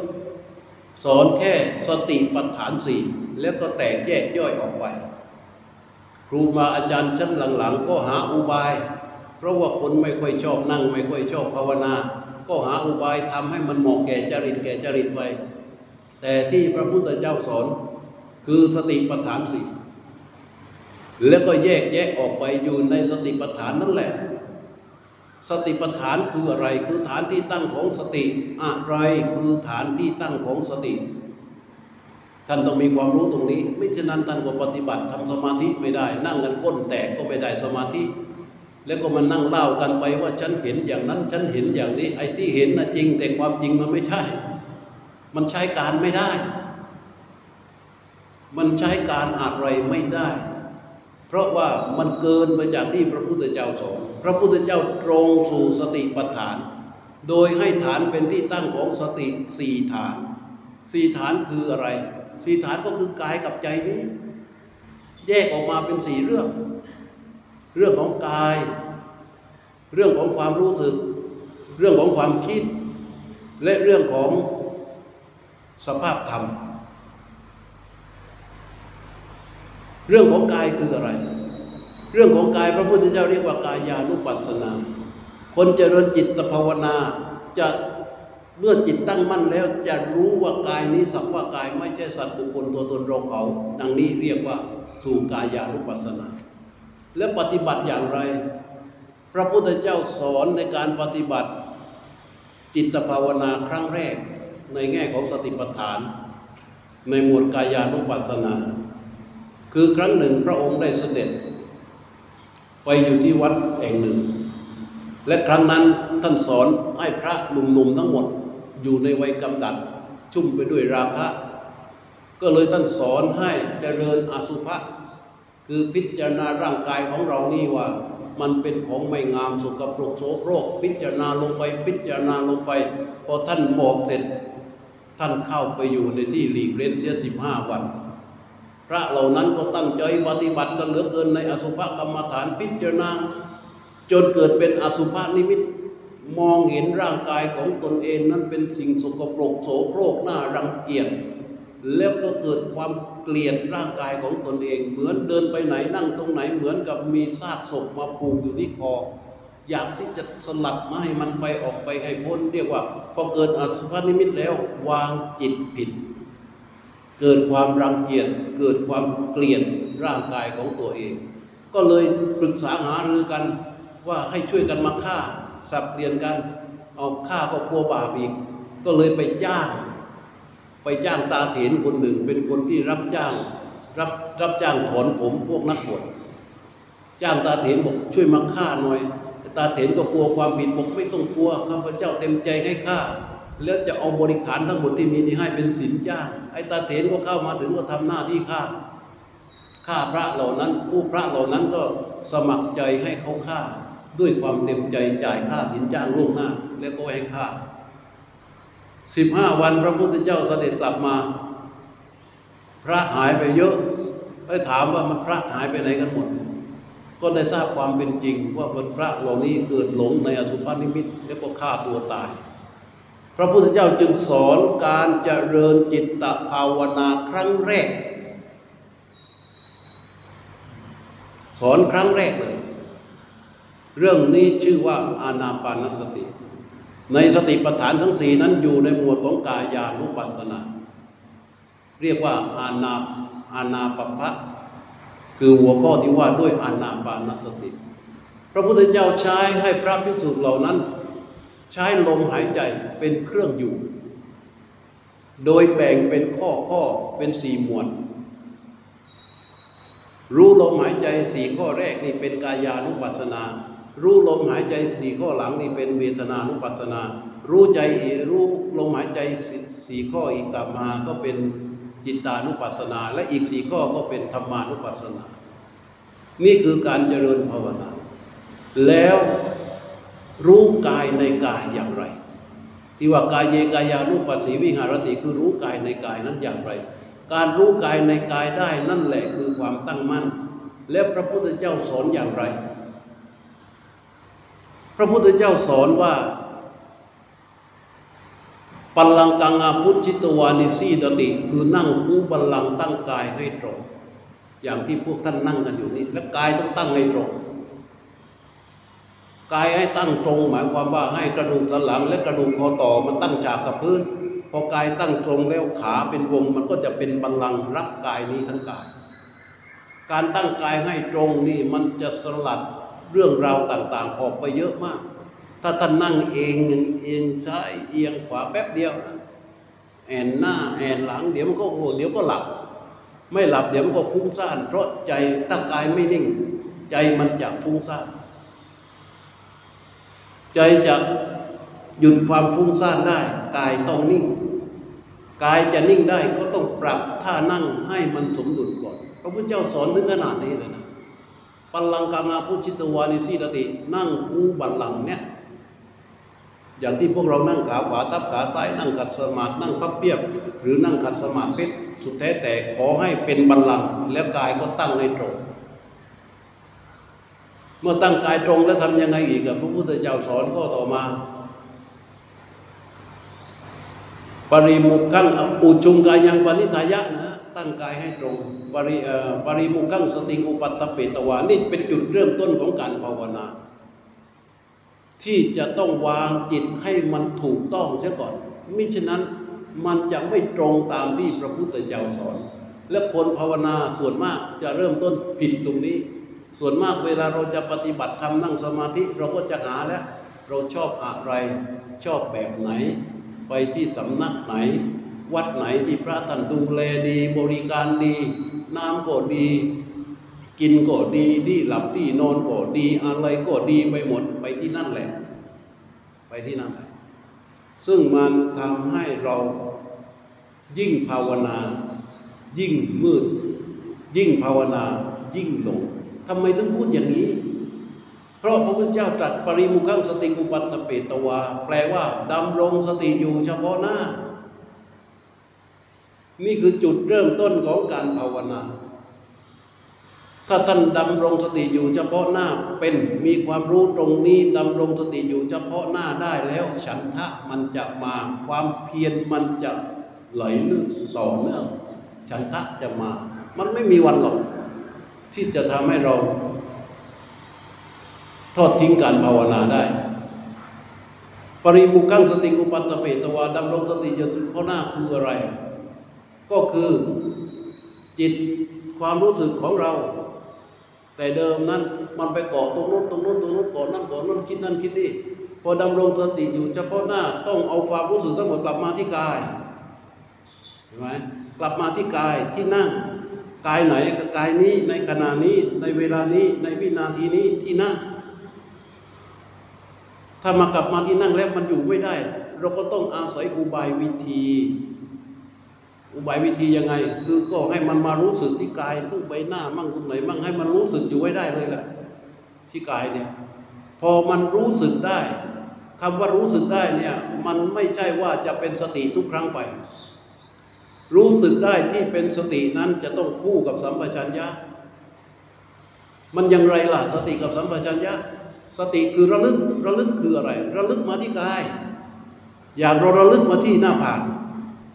สอนแค่สติปัฏฐานสี่แล้วก็แตกแยกย่อยออกไป ครูมาอาจารย์ชั้นหลังๆ ก็หาอุบาย ราะว่าคนไม่ค่อยชอบนั่ง ไม่ค่อยชอบภาวนา ก็หาอุบายทำให้มันเหมาะแก่จริตแก่จริตไป แต่ที่พระพุทธเจ้าสอนคือสติปัฏฐานสี่แล้วก็แยกแยะออกไปอยู่ในสติปัฏฐานนั่นแหละ สติปัฏฐานคืออะไร คือฐานที่ตั้งของสติ อะไรคือฐานที่ตั้งของสติ ท่านต้องมีความรู้ตรงนี้ ไม่ฉะนั้นท่านก็ปฏิบัติทำสมาธิไม่ได้ นั่งกันก้นแตกก็ไม่ได้สมาธิ แล้วก็มานั่งเล่ากันไปว่าฉันเห็นอย่างนั้น ฉันเห็นอย่างนี้ ไอ้ที่เห็นนะจริง แต่ความจริงมันไม่ใช่ มันใช้การไม่ได้ มันใช้การอะไรไม่ได้ เพราะว่ามันเกินไปจากที่พระพุทธเจ้าสอนพระพุทธเจ้าตรงสู่สติปัฏฐาน โดยให้ฐานเป็นที่ตั้งของสติสี่ฐานสี่ฐานคืออะไร สี่ฐานก็คือกายกับใจนี้ แยกออกมาเป็นสี่เรื่อง เรื่องของกาย เรื่องของความรู้สึก เรื่องของความคิด และเรื่องของสภาพธรรม เรื่องของกายคืออะไร เรื่องของกายพระพุทธเจ้าเรียกว่ากายานุปัสสนา คนเจริญจิตภาวนาจะเมื่อจิตตั้งมั่นแล้วจะรู้ว่ากายนี้สักว่ากายไม่ใช่สัตว์บุคคลตัวตนเราเขา ดังนี้เรียกว่าสู่กายานุปัสสนา และปฏิบัติอย่างไร พระพุทธเจ้าสอนในการปฏิบัติจิตภาวนาครั้งแรกในแง่ของสติปัฏฐาน ในหมวดกายานุปัสสนา คือครั้งหนึ่งพระองค์ได้เสด็จ ไปอยู่ที่วัดแห่งหนึ่ง และครั้งนั้นท่านสอนให้พระหนุ่มๆทั้งหมดอยู่ในวัยกำดัดชุ่มไปด้วยราคะ ก็เลยท่านสอนให้เจริญอสุภะ คือพิจารณาร่างกายของเรานี่ว่ามันเป็นของไม่งามสกปรกโสโครกพิจารณาลงไปพิจารณาลงไป พอท่านบอกเสร็จ ท่านเข้าไปอยู่ในที่หลีกเล่นเสียสิบห้าวัน พระเหล่านั้นก็ตั้งใจปฏิบัติกันเหลือเกินในอสุภกรรมฐานพิจารณา จนเกิดเป็นอสุภนิมิต มองเห็นร่างกายของตนเองนั้นเป็นสิ่งสกปรกโสโครกน่ารังเกียจแล้วก็เกิดความ เกลียดร่างกายของตนเอง เหมือนเดินไปไหนนั่งตรงไหนเหมือนกับมีซากศพมาผูกอยู่ที่คออยากที่จะสลัดไม่ให้มันไปออกไปให้พ้นเรียกว่าพอเกิดอสุภนิมิตแล้ว วางจิตผิด เกิดความรังเกียจเกิดความเกลียดร่างกายของตัวเอง ก็เลยปรึกษาหารือกันว่าให้ช่วยกันมาฆ่า สับเปลี่ยนกัน เอาฆ่าก็กลัวบาปอีก ก็เลยไปจ้าง ไปจ้างตาเถนคนหนึ่ง เป็นคนที่รับจ้างรับรับจ้างถอนผมพวกนักบวชจ้างตาเถนบอกช่วยมาฆ่าหน่อย ตาเถนก็กลัวความผิดบอกไม่ต้องกลัวข้าพเจ้าเต็มใจให้ฆ่า แล้วจะเอาบริขารทั้งหมดที่มีนี้ให้เป็นสินจ้างไอ้ตาเถนก็เข้ามาถึงก็ทำหน้าที่ฆ่าฆ่าพระเหล่านั้น ผู้พระเหล่านั้นก็สมัครใจให้เขาฆ่า ด้วยความเต็มใจจ่ายค่าสินจ้างล่วงหน้า แล้วก็ให้ฆ่า สิบห้าวันพระพุทธเจ้าเสด็จกลับมา พระหายไปเยอะไปถามว่ามันพระหายไปไหนกันหมด ก็ได้ทราบความเป็นจริง ว่าเป็นพระเหล่านี้เกิดหลงในอสุภนิมิตแล้วก็ฆ่าตัวตาย พระพุทธเจ้าจึงสอนการเจริญจิตตภาวนาครั้งแรก สอนครั้งแรกเลย เรื่องนี้ชื่อว่าอานาปานสติ ในสติปัฏฐานทั้งสี่นั้นอยู่ในหมวดของกายานุปัสสนา เรียกว่าอานาอานาปภะคือหัวข้อที่ว่าด้วยอานาปานสติ พระพุทธเจ้าใช้ให้พระภิกษุเหล่านั้น ใช้ลมหายใจเป็นเครื่องอยู่ โดยแบ่งเป็นข้อข้อเป็นสี่หมวด รู้ลมหายใจสี่ข้อแรกนี่เป็นกายานุปัสสนา รู้ลมหายใจสี่ข้อหลังนี่เป็นเวทนานุปัสสนา รู้ใจรู้ลมหายใจสี่สี่ข้ออีกตามมาก็เป็นจิตตานุปัสสนา และอีกสี่ข้อก็เป็นธรรมานุปัสสนา นี่คือการเจริญภาวนา แล้วรู้กายในกายอย่างไร ที่ว่ากายเยกายานุปัสสีวิหารติคือรู้กายในกายนั้นอย่างไร การรู้กายในกายได้นั่นแหละคือความตั้งมั่น และพระพุทธเจ้าสอนอย่างไร พระพุทธเจ้าสอนว่าปัลลังกังอาพุชิตวานิสีดติคือนั่งคู่บัลลังตั้งกายให้ตรง อย่างที่พวกท่านนั่งกันอยู่นี่และกายต้องตั้งให้ตรงกายให้ตั้งตรง หมายความว่าให้กระดูกสันหลัง และกระดูกคอต่อมันตั้งฉากกับพื้น พอกายตั้งตรงแล้วขาเป็นวง มันก็จะเป็นบัลลังก์รับกายนี้ทั้งกาย การตั้งกายให้ตรงนี่มันจะสลัด เรื่องราวต่างๆ ออกไปเยอะมาก ถ้าท่านนั่งเองเองซ้ายเอียงขวาแป๊บเดียวแอนหน้าแอนหลังเดี๋ยวมันก็โอ้เดี๋ยวก็หลับ ไม่หลับเดี๋ยวมันก็ฟุ้งซ่านเพราะใจตั้งกายไม่นิ่ง ใจมันจะฟุ้งซ่านใจจะหยุดความฟุ้งซ่านได้กายต้องนิ่งกายจะนิ่งได้ก็ต้องปรับท่านั่งให้มันสมดุลก่อน พระพุทธเจ้าสอนถึงขนาดนี้เลยนะ ปัลลังกามาพุชิตวานิสีดติ นั่งคูบัลลังเนี่ย อย่างที่พวกเรานั่งขาขวาทับขาซ้ายนั่งขัดสมาธินั่งพับเพียบ หรือนั่งขัดสมาธิสุดแท้แต่ขอให้เป็นบัลลังก์แล้วกายก็ตั้งให้ตรง เมื่อตั้งกายตรงแล้วทำยังไงอีกอะพระพุทธเจ้าสอนข้อต่อมา ปริมุขังอุจุงกายังปณิทายะนะ ตั้งกายให้ตรงปริเอ่อปริมุขังสติงอุปัตตเปตวานี่เป็นจุดเริ่มต้นของการภาวนา ที่จะต้องวางจิตให้มันถูกต้องเสียก่อน มิฉะนั้นมันจะไม่ตรงตามที่พระพุทธเจ้าสอน และคนภาวนาส่วนมากจะเริ่มต้นผิดตรงนี้ ส่วนมากเวลาเราจะปฏิบัติธรรมนั่งสมาธิเราก็จะหาแล้ว เราชอบอะไร ชอบแบบไหน ไปที่สำนักไหน วัดไหนที่พระท่านดูแลดีบริการดี น้ำก็ดี กินก็ดีที่หลับที่นอนก็ดี อะไรก็ดีไปหมดไปที่นั่นแหละ ไปที่นั่นแหละซึ่งมันทำให้เรายิ่งภาวนา ยิ่งมืด ยิ่งภาวนา ยิ่งหลงทำไมถึงพูดอย่างนี้ เพราะพระพุทธเจ้าตรัสปริมุขังสติกุปัตตเปตวา แปลว่าดำรงสติอยู่เฉพาะหน้า นี่คือจุดเริ่มต้นของการภาวนา ถ้าท่านดำรงสติอยู่เฉพาะหน้าเป็นมีความรู้ตรงนี้ดำรงสติอยู่เฉพาะหน้าได้แล้ว ฉันทะมันจะมาความเพียรมันจะไหลลื่นต่อเนื่องฉันทะจะมา มันไม่มีวันหรอกที่จะทำให้เรา ทอดทิ้งการภาวนาได้ ปริมุขังสติกุปัตตเปตวาดำรงสติอยู่เฉพาะหน้าคืออะไร ก็คือจิตความรู้สึกของเรา แต่เดิมนั้นมันไปเกาะตรงนู้นตรงนู้นตรงนู้นเกาะนั่นเกาะนั่นคิดนั่นคิดนี่พอดำรงสติอยู่เฉพาะหน้าต้องเอาความรู้สึกทั้งหมดกลับมาที่กายเห็นไหมกลับมาที่กายที่นั่งกายไหนก็กายนี้ในขณะนี้ในเวลานี้ในวินาทีนี้ที่นั่งถ้ามากลับมาที่นั่งแล้วมันอยู่ไม่ได้ เราก็ต้องอาศัยอุบายวิธี อุบายวิธียังไง คือก็ให้มันมารู้สึกที่กายทุกใบหน้ามั่งตรงไหนมั่งให้มันรู้สึกอยู่ไว้ได้เลยแหละที่กายเนี่ยพอมันรู้สึกได้คำว่ารู้สึกได้เนี่ย มันไม่ใช่ว่าจะเป็นสติทุกครั้งไป รู้สึกได้ที่เป็นสตินั้นจะต้องคู่กับสัมปชัญญะมันอย่างไรล่ะสติกับสัมปชัญญะ สติคือระลึกระลึกคืออะไร ระลึกมาที่กาย อย่างเราระลึกมาที่หน้าผาก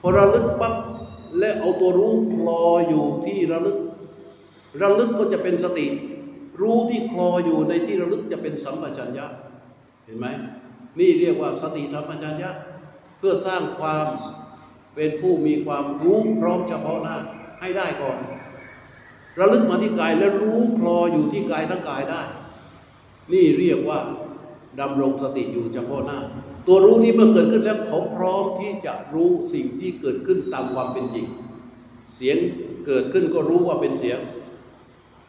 พอระลึกปั๊บ และเอาตัวรู้คลออยู่ที่ระลึก ระลึกก็จะเป็นสติ รู้ที่คลออยู่ในที่ระลึกจะเป็นสัมปชัญญะ เห็นไหมนี่เรียกว่าสติสัมปชัญญะ เพื่อสร้างความเป็นผู้มีความรู้พร้อมเฉพาะหน้าให้ได้ก่อน ระลึกมาที่กายและรู้คลออยู่ที่กายทั้งกายได้ นี่เรียกว่าดำรงสติอยู่เฉพาะหน้า ตัวรู้นี้เมื่อเกิดขึ้นแล้วเขาพร้อมที่จะรู้สิ่งที่เกิดขึ้นตามความเป็นจริง เสียงเกิดขึ้นก็รู้ว่าเป็นเสียง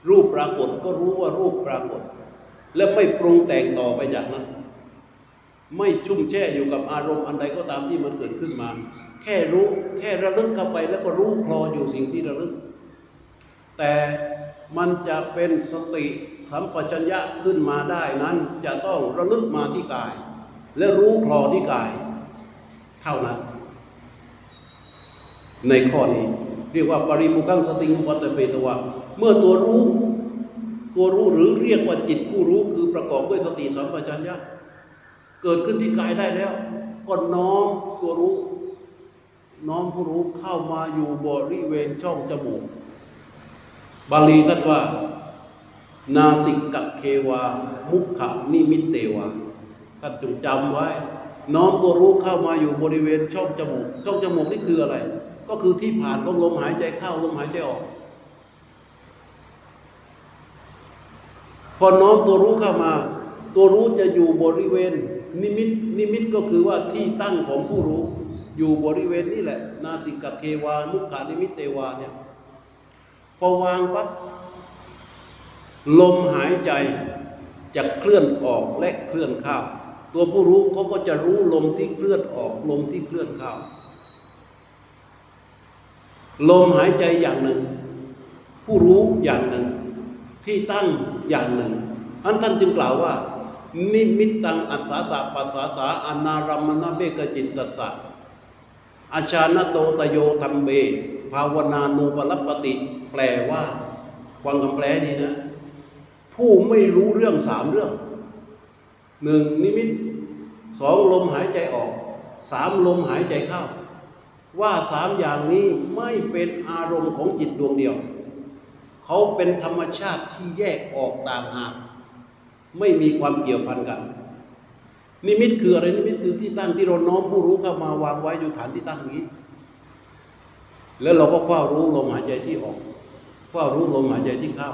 รูปปรากฏก็รู้ว่ารูปปรากฏ และไม่ปรุงแต่งต่อไปจากนั้น ไม่ชุ่มแช่อยู่กับอารมณ์อันใดก็ตามที่มันเกิดขึ้นมา แค่รู้แค่ระลึกเข้าไปแล้วก็รู้คลออยู่สิ่งที่ระลึก แต่มันจะเป็นสติสัมปชัญญะขึ้นมาได้นั้นจะต้องระลึกมาที่กาย และรู้คลอที่กาย เท่านั้น ในข้อนี้ เรียกว่าปริมุขังสติงอุปัตเปตวะเมื่อตัวรู้ ตัวรู้หรือเรียกว่าจิตผู้รู้คือประกอบด้วยสติสัมปชัญญะเกิดขึ้นที่กายได้แล้วก็น้อมตัวรู้ น้อมผู้รู้เข้ามาอยู่บริเวณช่องจมูก บาลีท่านว่า นาสิกะเควา มุขะนิมิตเตวา ท่านจงจำไว้ น้อมตัวรู้เข้ามาอยู่บริเวณช่องจมูก ช่องจมูกนี่คืออะไร ก็คือที่ผ่านของลมหายใจเข้าลมหายใจออก พอน้อมตัวรู้เข้ามา ตัวรู้จะอยู่บริเวณนิมิต นิมิตก็คือว่าที่ตั้งของผู้รู้ อยู่บริเวณนี่แหละ นาสิกะเความุขะนิมิตเตวาเนี่ยพอวางปั๊บลมหายใจจะเคลื่อนออกและเคลื่อนเข้า ตัวผู้รู้เขาก็จะรู้ลมที่เคลื่อนออกลมที่เคลื่อนเข้า ลมหายใจอย่างหนึ่ง ผู้รู้อย่างหนึ่ง ที่ตั้งอย่างหนึ่งอันท่านจึงกล่าวว่า นิมิตตังอัศสาสะปัสสาสาอนารัมมณเบกจิตตสะอาชานโตตโยธรรมเบ ภาวนานูปรปติ แปลว่าฟังคำแปลดีนะ ผู้ไม่รู้เรื่องสามเรื่อง หนึ่งนิมิตสองลมหายใจออกสามลมหายใจเข้า ว่าสามอย่างนี้ไม่เป็นอารมณ์ของจิตดวงเดียว เขาเป็นธรรมชาติที่แยกออกต่างหาก ไม่มีความเกี่ยวพันกัน นิมิตคืออะไรนิมิตคือที่ตั้งที่เราน้อมผู้รู้เข้ามาวางไว้อยู่ฐานที่ตั้งนี้ แล้วเราก็เฝ้ารู้ลมหายใจที่ออกเฝ้ารู้ลมหายใจที่เข้า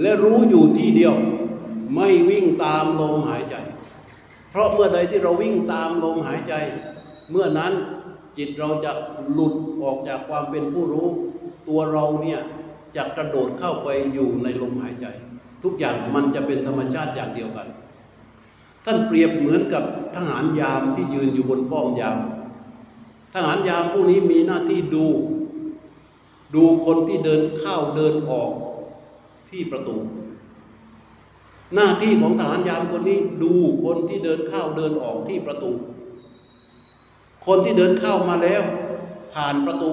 และรู้อยู่ที่เดียว ไม่วิ่งตามลมหายใจ ราะเมื่อใดที่เราวิ่งตามลมหายใจ เมื่อนั้นจิตเราจะหลุดออกจากความเป็นผู้รู้ ตัวเราเนี่ยจะกระโดดเข้าไปอยู่ในลมหายใจ ทุกอย่างมันจะเป็นธรรมชาติอย่างเดียวกัน ท่านเปรียบเหมือนกับทหารยามที่ยืนอยู่บนป้อมยาม ทหารยามผู้นี้มีหน้าที่ดู ดูคนที่เดินเข้าเดินออกที่ประตู หน้าที่ของทหารยามคนนี้ดูคนที่เดินเข้าเดินออกที่ประตู คนที่เดินเข้ามาแล้ว ผ่านประตู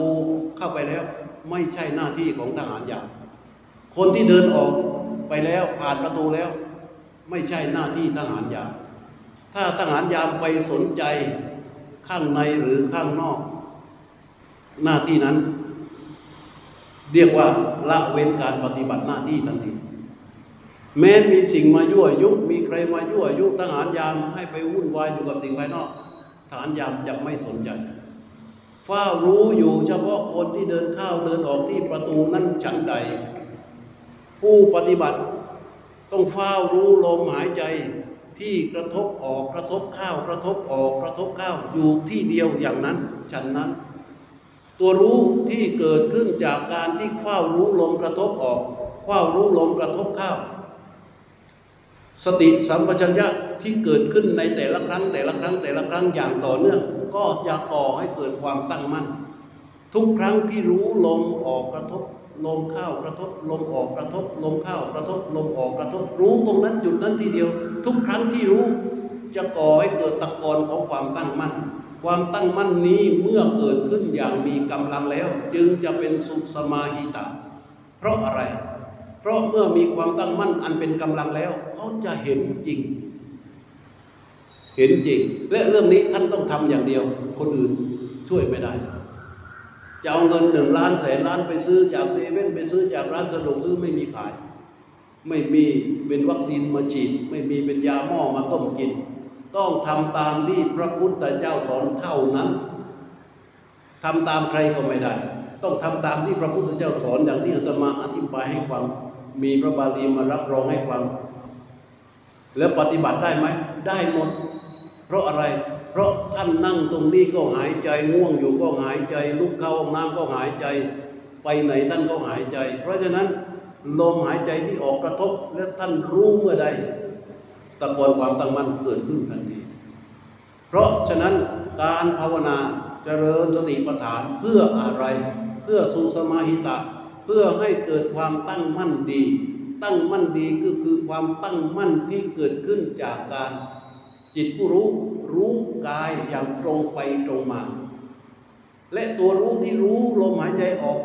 เข้าไปแล้ว ไม่ใช่หน้าที่ของทหารยาม คนที่เดินออกไปแล้วผ่านประตูแล้ว ไม่ใช่หน้าที่ทหารยาม ถ้าทหารยามไปสนใจข้างในหรือข้างนอก หน้าที่นั้น เรียกว่าละเว้นการปฏิบัติหน้าที่ทันที แม้มีสิ่งมายั่วยุ มีใครมายั่วยุทหารยามให้ไปวุ่นวายอยู่กับสิ่งภายนอกทหารยามจะไม่สนใจเฝ้ารู้อยู่เฉพาะคนที่เดินเข้าเดินออกที่ประตูนั้นฉันใด ผู้ปฏิบัติต้องเฝ้ารู้ลมหายใจที่กระทบออกกระทบเข้ากระทบออกกระทบเข้าอยู่ที่เดียวอย่างนั้นฉันนั้น ตัวรู้ที่เกิดขึ้นจากการที่เฝ้ารู้ลมกระทบออกเฝ้ารู้ลมกระทบเข้า สติสัมปชัญญะที่เกิดขึ้นในแต่ละครั้ง แต่ละครั้งแต่ละครั้งอย่างต่อเนื่อง ก็จะก่อให้เกิดความตั้งมั่น ทุกครั้งที่รู้ลมออกกระทบลมเข้ากระทบลมออกกระทบลมเข้ากระทบลมออกกระทบ รู้ตรงนั้นจุดนั้นทีเดียว ทุกครั้งที่รู้จะก่อให้เกิดตะกอนของความตั้งมั่น ความตั้งมั่นนี้เมื่อเกิดขึ้นอย่างมีกำลังแล้ว จึงจะเป็นสุขสมาหิตา เพราะอะไร เพราะเมื่อมีความตั้งมั่นอันเป็นกำลังแล้ว เขาจะเห็นจริง เห็นจริง และเรื่องนี้ท่านต้องทำอย่างเดียว คนอื่นช่วยไม่ได้ จะเอาเงินหนึ่งล้านแสนล้านไปซื้อจากเซเว่นไปซื้อจากร้านสะดวกซื้อไม่มีขาย ไม่มีเป็นวัคซีนมาฉีด ไม่มีเป็นยาหม้อมาต้มกิน ต้องทำตามที่พระพุทธเจ้าสอนเท่านั้นทำตามใครก็ไม่ได้ ต้องทำตามที่พระพุทธเจ้าสอนอย่างที่อาตมาอธิบายให้ฟัง มีพระบาลีมารับรองให้ฟัง แล้วปฏิบัติได้ไหม ได้หมด เพราะอะไร เพราะท่านนั่งตรงนี้ก็หายใจง่วงอยู่ก็หายใจ ลุกเข้าห้องน้ำก็หายใจ ไปไหนท่านก็หายใจ เพราะฉะนั้นลมหายใจที่ออกกระทบและท่านรู้เมื่อใดตะกอนความตั้งมั่นเกิดขึ้นทันทีเพราะฉะนั้นการภาวนาเจริญสติปัฏฐานเพื่ออะไร เพื่อสุสมาหิตะ เพื่อให้เกิดความตั้งมั่นดี ตั้งมั่นดีก็คือความตั้งมั่นที่เกิดขึ้นจากการ จิตผู้รู้รู้กายอย่างตรงไปตรงมา และตัวรู้ที่รู้ลมหายใจออก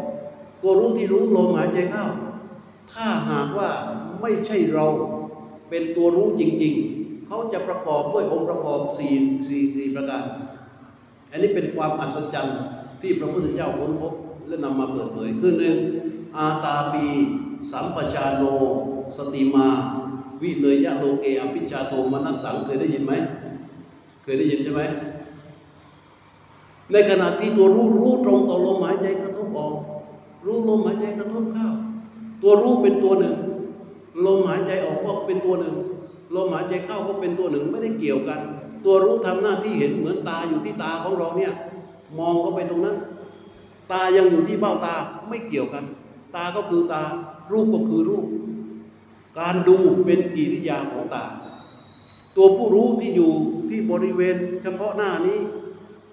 ตัวรู้ที่รู้ลมหายใจเข้า ถ้าหากว่าไม่ใช่เราเป็นตัวรู้จริง ๆ เขาจะประกอบด้วยองค์ประกอบสี่สี่สี่ประการ อันนี้เป็นความอัศจรรย์ที่พระพุทธเจ้าค้นพบและนำมาเปิดเผยขึ้นหนึ่ง อาตาปี สัมปชาโน สติมา วิเลยยะโลเกอภิชาโทมนัสสังเคยได้ยินไหม เคยได้ยินใช่ไหม ในขณะที่ตัวรู้รู้ตรงต่อลมหายใจกระทบออก รู้ลมหายใจกระทบเข้า ตัวรู้เป็นตัวหนึ่ง ลมหายใจออกก็เป็นตัวหนึ่ง ลมหายใจเข้าก็เป็นตัวหนึ่งไม่ได้เกี่ยวกัน ตัวรู้ทำหน้าที่เห็นเหมือนตาอยู่ที่ตาของเราเนี่ย มองก็ไปตรงนั้น ตายังอยู่ที่เบ้าตาไม่เกี่ยวกัน ตาก็คือตา รูปก็คือรูป การดูเป็นกิริยาของตา ตัวผู้รู้ที่อยู่ที่บริเวณเฉพาะหน้านี้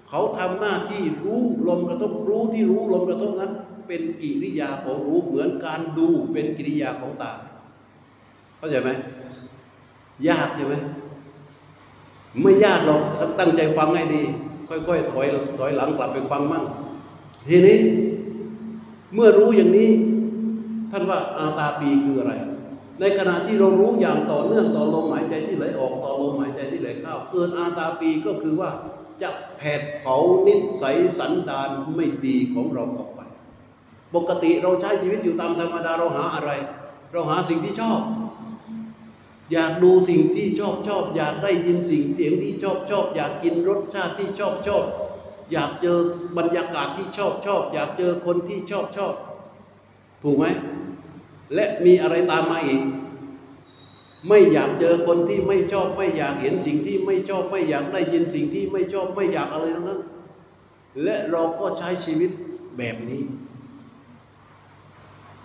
เขาทำหน้าที่รู้ลมกระทบรู้ที่รู้ลมกระทบนั้น เป็นกิริยาของรู้เหมือนการดูเป็นกิริยาของตา เข้าใจไหมยากใช่ไหมไม่ยากหรอกตั้งใจฟังให้ดี ค่อยๆถอยถอยหลังกลับไปฟังมั่งทีนี้ เมื่อรู้อย่างนี้ ท่านว่าอาตาปีคืออะไร ในขณะที่เรารู้อย่างต่อเนื่องต่อลมหายใจที่ไหลออกต่อลมหายใจที่ไหลเข้าเกิดอาตาปีก็คือว่าจะแผดเผานิสัยสันดานไม่ดีของเราออกไป ปกติเราใช้ชีวิตอยู่ตามธรรมดาเราหาอะไร เราหาสิ่งที่ชอบ อยากดูสิ่งที่ชอบชอบ อยากได้ยินสิ่งเสียงที่ชอบชอบ อยากกินรสชาติที่ชอบชอบ อยากเจอบรรยากาศที่ชอบชอบ อยากเจอคนที่ชอบชอบ ถูกไหม และมีอะไรตามมาอีก ไม่อยากเจอคนที่ไม่ชอบ ไม่อยากเห็นสิ่งที่ไม่ชอบ ไม่อยากได้ยินสิ่งที่ไม่ชอบ ไม่อยากอะไรทั้งนั้น และเราก็ใช้ชีวิตแบบนี้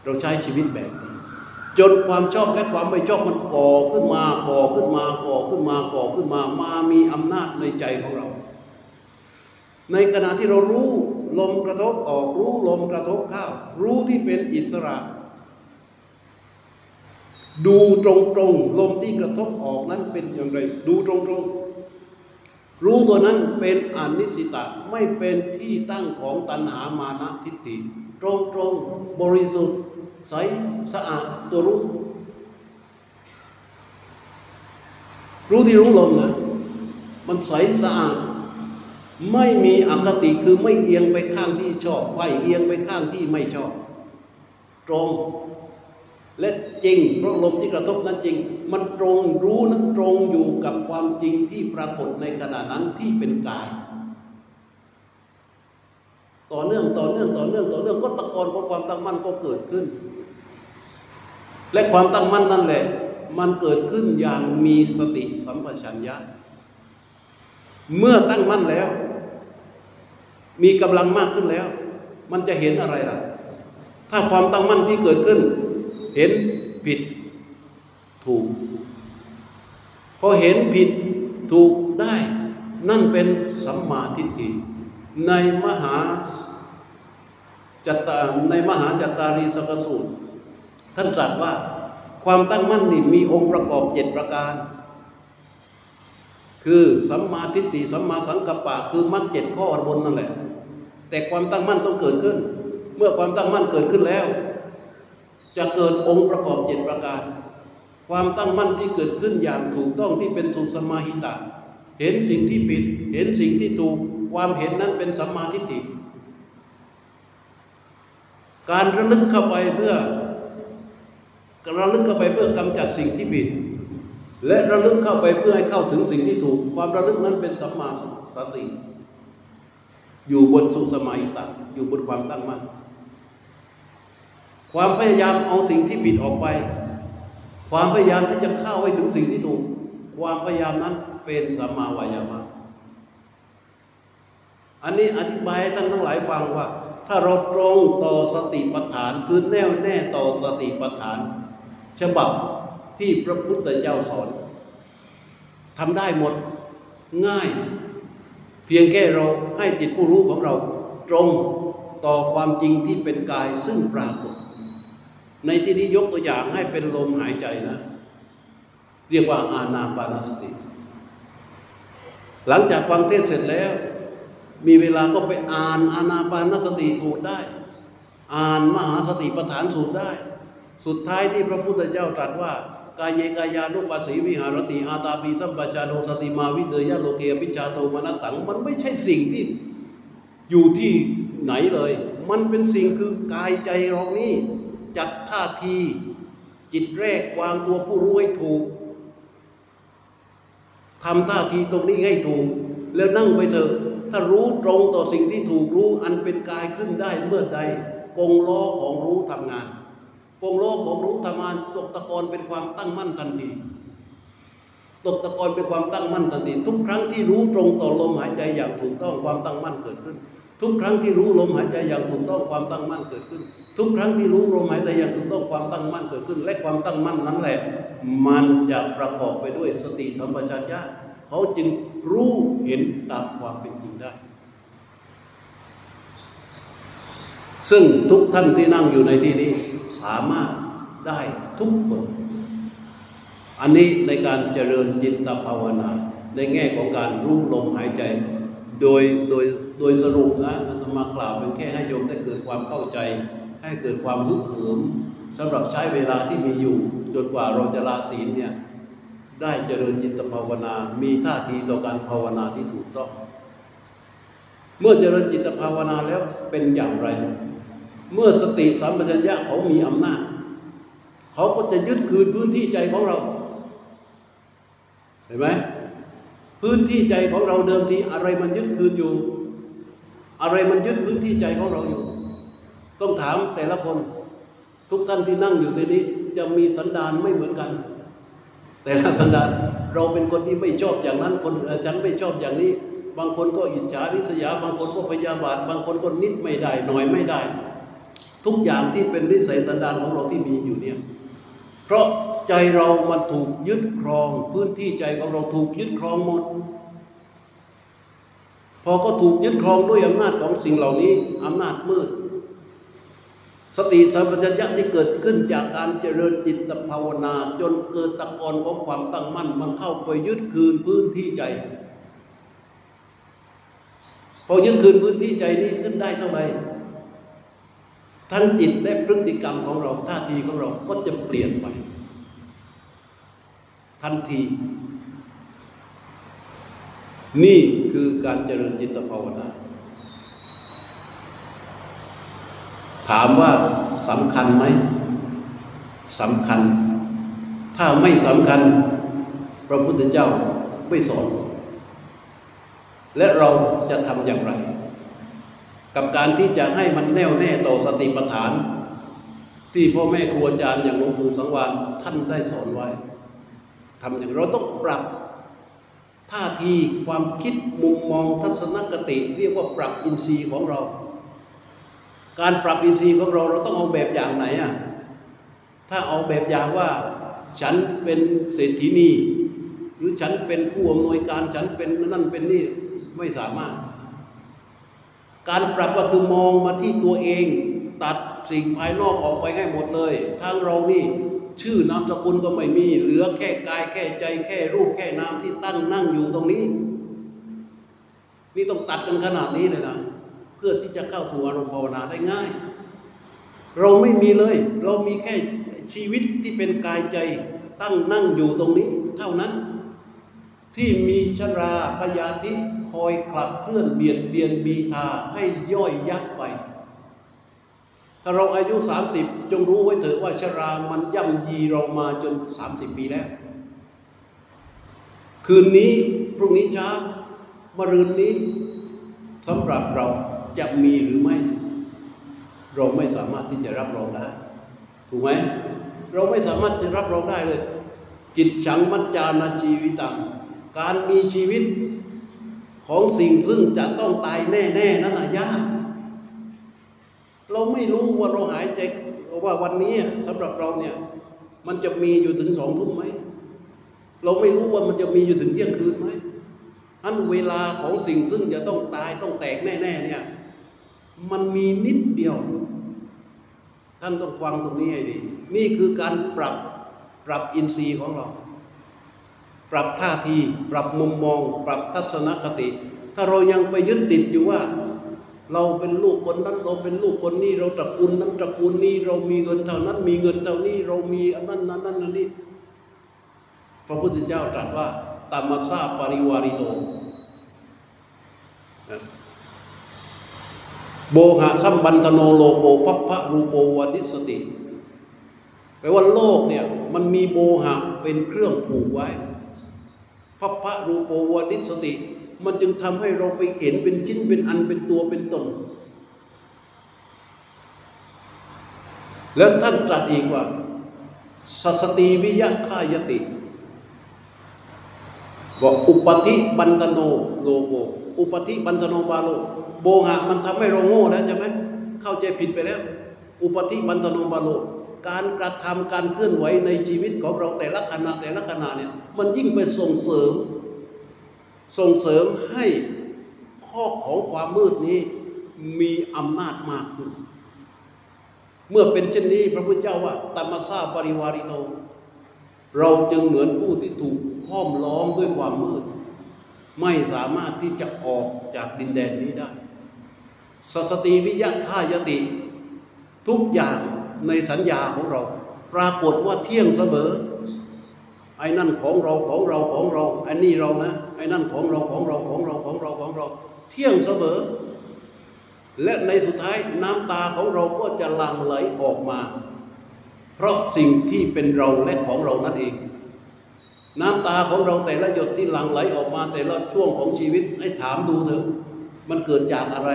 เราใช้ชีวิตแบบนี้จนความชอบและความไม่ชอบมันก่อขึ้นมาก่อขึ้นมาก่อขึ้นมาก่อขึ้นมามามีอำนาจในใจของเรา ในขณะที่เรารู้ลมกระทบออกรู้ลมกระทบเข้ารู้ที่เป็นอิสระ ดูตรงๆลมที่กระทบออกนั้นเป็นอย่างไร ดูตรงๆรู้ตัวนั้นเป็นอนิสิตะไม่เป็นที่ตั้งของตัณหามานะทิฏฐิตรงตรงๆบริสุทธิ์ใสสะอาดตัวรู้ รู้ที่รู้ลมนะ มันใสสะอาด ไม่มีอคติคือไม่เอียงไปข้างที่ชอบไม่เอียงไปข้างที่ไม่ชอบ ตรง และจริง เพราะลมที่กระทบนั้นจริง มันตรงรู้นั้นตรงอยู่กับความจริงที่ปรากฏในขณะนั้นที่เป็นกาย ต่อเนื่องต่อเนื่องต่อเนื่องต่อเนื่องก็ตะกอนของความตั้งมั่นก็เกิดขึ้น และความตั้งมั่นนั่นแหละ มันเกิดขึ้นอย่างมีสติสัมปชัญญะ เมื่อตั้งมั่นแล้ว มีกำลังมากขึ้นแล้ว มันจะเห็นอะไรล่ะ ถ้าความตั้งมั่นที่เกิดขึ้น เห็นผิดถูกพอเห็นผิดถูกได้ นั่นเป็นสัมมาทิฏฐิในมหาจัตตาในมหาจัตตารีสกสูตร ท่านตรัสว่าความตั้งมั่นนี่มีองค์ประกอบเจ็ดประการ คือสัมมาทิฏฐิสัมมาสังกัปปะคือมรรคเจ็ดข้อบนนั่นแหละ แต่ความตั้งมั่นต้องเกิดขึ้น เมื่อความตั้งมั่นเกิดขึ้นแล้ว จะเกิดองค์ประกอบเจ็ดประการ ความตั้งมั่นที่เกิดขึ้นอย่างถูกต้องที่เป็นสุสมาหิตะ เห็นสิ่งที่ผิด เห็นสิ่งที่ถูก ความเห็นนั้นเป็นสัมมาทิฏฐิ การระลึกเข้าไปเพื่อระลึกเข้าไปเพื่อกำจัดสิ่งที่ผิด และระลึกเข้าไปเพื่อให้เข้าถึงสิ่งที่ถูก ความระลึกนั้นเป็นสัมมาสติ อยู่บนสุสมาหิตะอยู่บนความตั้งมั่นความพยายามเอาสิ่งที่ผิดออกไป ความพยายามที่จะเข้าให้ถึงสิ่งที่ถูก ความพยายามนั้นเป็นสัมมาวายามะอันนี้อธิบายให้ท่านทั้งหลายฟังว่า ถ้าเราตรงต่อสติปัฏฐานคือแน่วแน่ต่อสติปัฏฐาน ฉบับที่พระพุทธเจ้าสอนทำได้หมดง่าย พียงแค่เราให้จิตผู้รู้ของเราตรงต่อความจริงที่เป็นกายซึ่งปรากฏ ในที่นี้ยกตัวอย่างให้เป็นลมหายใจนะ เรียกว่าอานาปานสติ หลังจากฟังเทศเสร็จแล้ว มีเวลาก็ไปอ่านอานาปานสติสูตรได้ อ่านมหาสติปัฏฐานสูตรได้ สุดท้ายที่พระพุทธเจ้าตรัสว่า กายเยกายานุปัสสีวิหารติอาตาปีสัมปชาโนสติมาวิเดยะโลเกปิชาโตมนัสสัง มันไม่ใช่สิ่งที่อยู่ที่ไหนเลย มันเป็นสิ่งคือกายใจเรานี่จัดท่าทีจิตแรกวางตัวผู้รู้ให้ถูกทำท่าทีตรงนี้ให้ถูก แล้วนั่งไปเถอะถ้ารู้ตรงต่อสิ่งที่ถูกรู้อันเป็นกายขึ้นได้เมื่อใดกงล้อของรู้ทำงาน กงโล้อของรู้ทำงานตกตะกอนเป็นความตั้งมั่นทันทีตกตะกอนเป็นความตั้งมั่นทันทีทุกครั้งที่รู้ตรงต่อลมหายใจอย่างถูกต้องความตั้งมั่นเกิดขึ้น ทุกครั้งที่รู้ลมหายใจอย่างถูกต้องความตั้งมั่นเกิดขึ้น ทุกครั้งที่รู้ลมหายใจอย่างถูกต้องความตั้งมั่นเกิดขึ้น และความตั้งมั่นนั้นแหละ มันจะประกอบไปด้วยสติสัมปชัญญะเขาจึงรู้เห็นตามความเป็นจริงได้ ซึ่งทุกท่านที่นั่งอยู่ในที่นี้สามารถได้ทุกคน อันนี้ในการเจริญจิตภาวนา ในแง่ของการรู้ลมหายใจ โดยโดยโดยสรุปนะอาตมากล่าวเป็นแค่ให้โยมได้เกิดความเข้าใจ ให้เกิดความฮึกเหิมสำหรับใช้เวลาที่มีอยู่จนกว่าเราจะลาศีลเนี่ยได้เจริญจิตภาวนา มีท่าทีต่อการภาวนาที่ถูกต้อง เมื่อเจริญจิตภาวนาแล้วเป็นอย่างไร เมื่อสติสัมปชัญญะเขามีอำนาจ เขาก็จะยึดคืนพื้นที่ใจของเรา เห็นไหมพื้นที่ใจของเราเดิมทีอะไรมันยึดคืนอยู่ อะไรมันยึดพื้นที่ใจของเราอยู่ ต้องถามแต่ละคน ทุกท่านที่นั่งอยู่ในนี้จะมีสันดานไม่เหมือนกัน แต่ละสันดานเราเป็นคนที่ไม่ชอบอย่างนั้น คนฉันไม่ชอบอย่างนี้ บางคนก็อิจฉาริษยา บางคนก็พยาบาท บางคนก็นิดไม่ได้ หน่อยไม่ได้ ทุกอย่างที่เป็นนิสัยสันดานของเราที่มีอยู่เนี่ย เพราะใจเรามันถูกยึดครอง พื้นที่ใจของเราถูกยึดครองหมด พอก็ถูกยึดครองด้วยอำนาจของสิ่งเหล่านี้อำนาจมืด สติสัมปชัญญะที่เกิดขึ้นจากการเจริญจิตภาวนา จนเกิดตะกอนของความตั้งมั่น มันเข้าไปยึดคืนพื้นที่ใจ พอยึดคืนพื้นที่ใจนี้ขึ้นได้เท่าไหร่ ทั้งจิตและพฤติกรรมของเราท่าทีของเราก็จะเปลี่ยนไป ทันที นี่คือการเจริญจิตภาวนา ถามว่าสำคัญไหมสำคัญ ถ้าไม่สำคัญ พระพุทธเจ้าไม่สอน และเราจะทำอย่างไร กับการที่จะให้มันแน่วแน่ต่อสติปัฏฐาน ที่พ่อแม่ครูอาจารย์อย่างหลวงปู่สังวานท่านได้สอนไว้ทำอย่างเราต้องปรับท่าทีความคิดมุมมองทัศนคติ เรียกว่าปรับอินทรีย์ของเรา การปรับอินทรีย์ของเราเราต้องเอาแบบอย่างไหนอะถ้าเอาแบบอย่างว่าฉันเป็นเศรษฐีนี หรือฉันเป็นผู้อำนวยการฉันเป็นนั่นเป็นนี่ไม่สามารถ การปรับก็คือมองมาที่ตัวเอง ตัดสิ่งภายนอกออกไปให้หมดเลยทางเรานี่ชื่อนามสกุลก็ไม่มี เหลือแค่กายแค่ใจแค่รูปแค่นามที่ตั้งนั่งอยู่ตรงนี้ นี่ต้องตัดกันขนาดนี้เลยนะเพื่อที่จะเข้าสู่อารมณ์ภาวนาได้ง่าย เราไม่มีเลย เรามีแค่ชีวิตที่เป็นกายใจตั้งนั่งอยู่ตรงนี้ เท่านั้น ที่มีชราพยาธิ คอยกลับเคลื่อนเบียดเบียนบีทาให้ย่อยยับไป ถ้าเราอายุ 30 จงรู้ไว้เถอะว่าชรามันย่ำยีเรามาจน 30 ปีแล้ว คืนนี้พรุ่งนี้เช้ามะรืนนี้สำหรับเราจะมีหรือไม่ เราไม่สามารถที่จะรับรองได้ ถูกไหมเราไม่สามารถจะรับรองได้เลยจิตฉังมัจจานาชีวิตังการมีชีวิต ของสิ่งซึ่งจะต้องตายแน่ๆนั่นน่ะยากเราไม่รู้ว่าเราหายใจว่าวันนี้สำหรับเราเนี่ย มันจะมีอยู่ถึงสองทุ่มไหมเราไม่รู้ว่ามันจะมีอยู่ถึงเที่ยงคืนไหมอันเวลาของสิ่งซึ่งจะต้องตายต้องแตกแน่ ๆ เนี่ย มันมีนิดเดียว ท่านต้องฟังตรงนี้ให้ดี นี่คือการปรับปรับอินทรีย์ของเรา ปรับท่าที ปรับมุมมอง ปรับทัศนคติ ถ้าเรายังไปยึดติดอยู่ว่า เราเป็นลูกคนนั้นเราเป็นลูกคนนี้ เราตระกูลนั้นตระกูลนี้ เรามีเงินเท่านั้น มีเงินเท่านี้ เรามีอันนั้นนั้นนั้นนี้ พระพุทธเจ้าตรัสว่าตามัสสาปริวาริโตโบหะสัมบันธโนโลโกพัพพะรูโปวนิสติแปลว่าโลกเนี่ยมันมีโบหะเป็นเครื่องผูกไว้ พัพพะรูโปวานิสติ มันจึงทำให้เราไปเห็นเป็นชิ้นเป็นอันเป็นตัวเป็นตนแล้วท่านตรัสอีกว่าสัสติวิยะขายติบอกอุปธิบันตโนโลโกอุปธิบันตโนบาโลโบหะมันทำให้เราโง่แล้วใช่ไหมเข้าใจผิดไปแล้ว อุปธิบันตโนบาโล การกระทำการเคลื่อนไหวในชีวิตของเราแต่ละขณะแต่ละขณะเนี่ยมันยิ่งไปส่งเสริม ส่งเสริมให้ข้อของความมืดนี้มีอำนาจมากขึ้น เมื่อเป็นเช่นนี้พระพุทธเจ้าว่าตัมมาซาปริวาริโน เราจึงเหมือนผู้ที่ถูกห้อมล้อมด้วยความมืด ไม่สามารถที่จะออกจากดินแดนนี้ได้สสติวิยะท่ายติ ทุกอย่าง ในสัญญาของเรา ปรากฏว่าเที่ยงเสมอ ไอ้นั่นของเราของเราของเราไอ้นี่เรานะไอ้นั่นของเราของเราของเราของเราของเรา เที่ยงเสมอ และในสุดท้ายน้ำตาของเราก็จะหลั่งไหลออกมา เพราะสิ่งที่เป็นเราและของเรานั่นเองน้ำตาของเราแต่ละหยดที่หลั่งไหลออกมาแต่ละช่วงของชีวิตให้ถามดูเถอะมันเกิดจากอะไร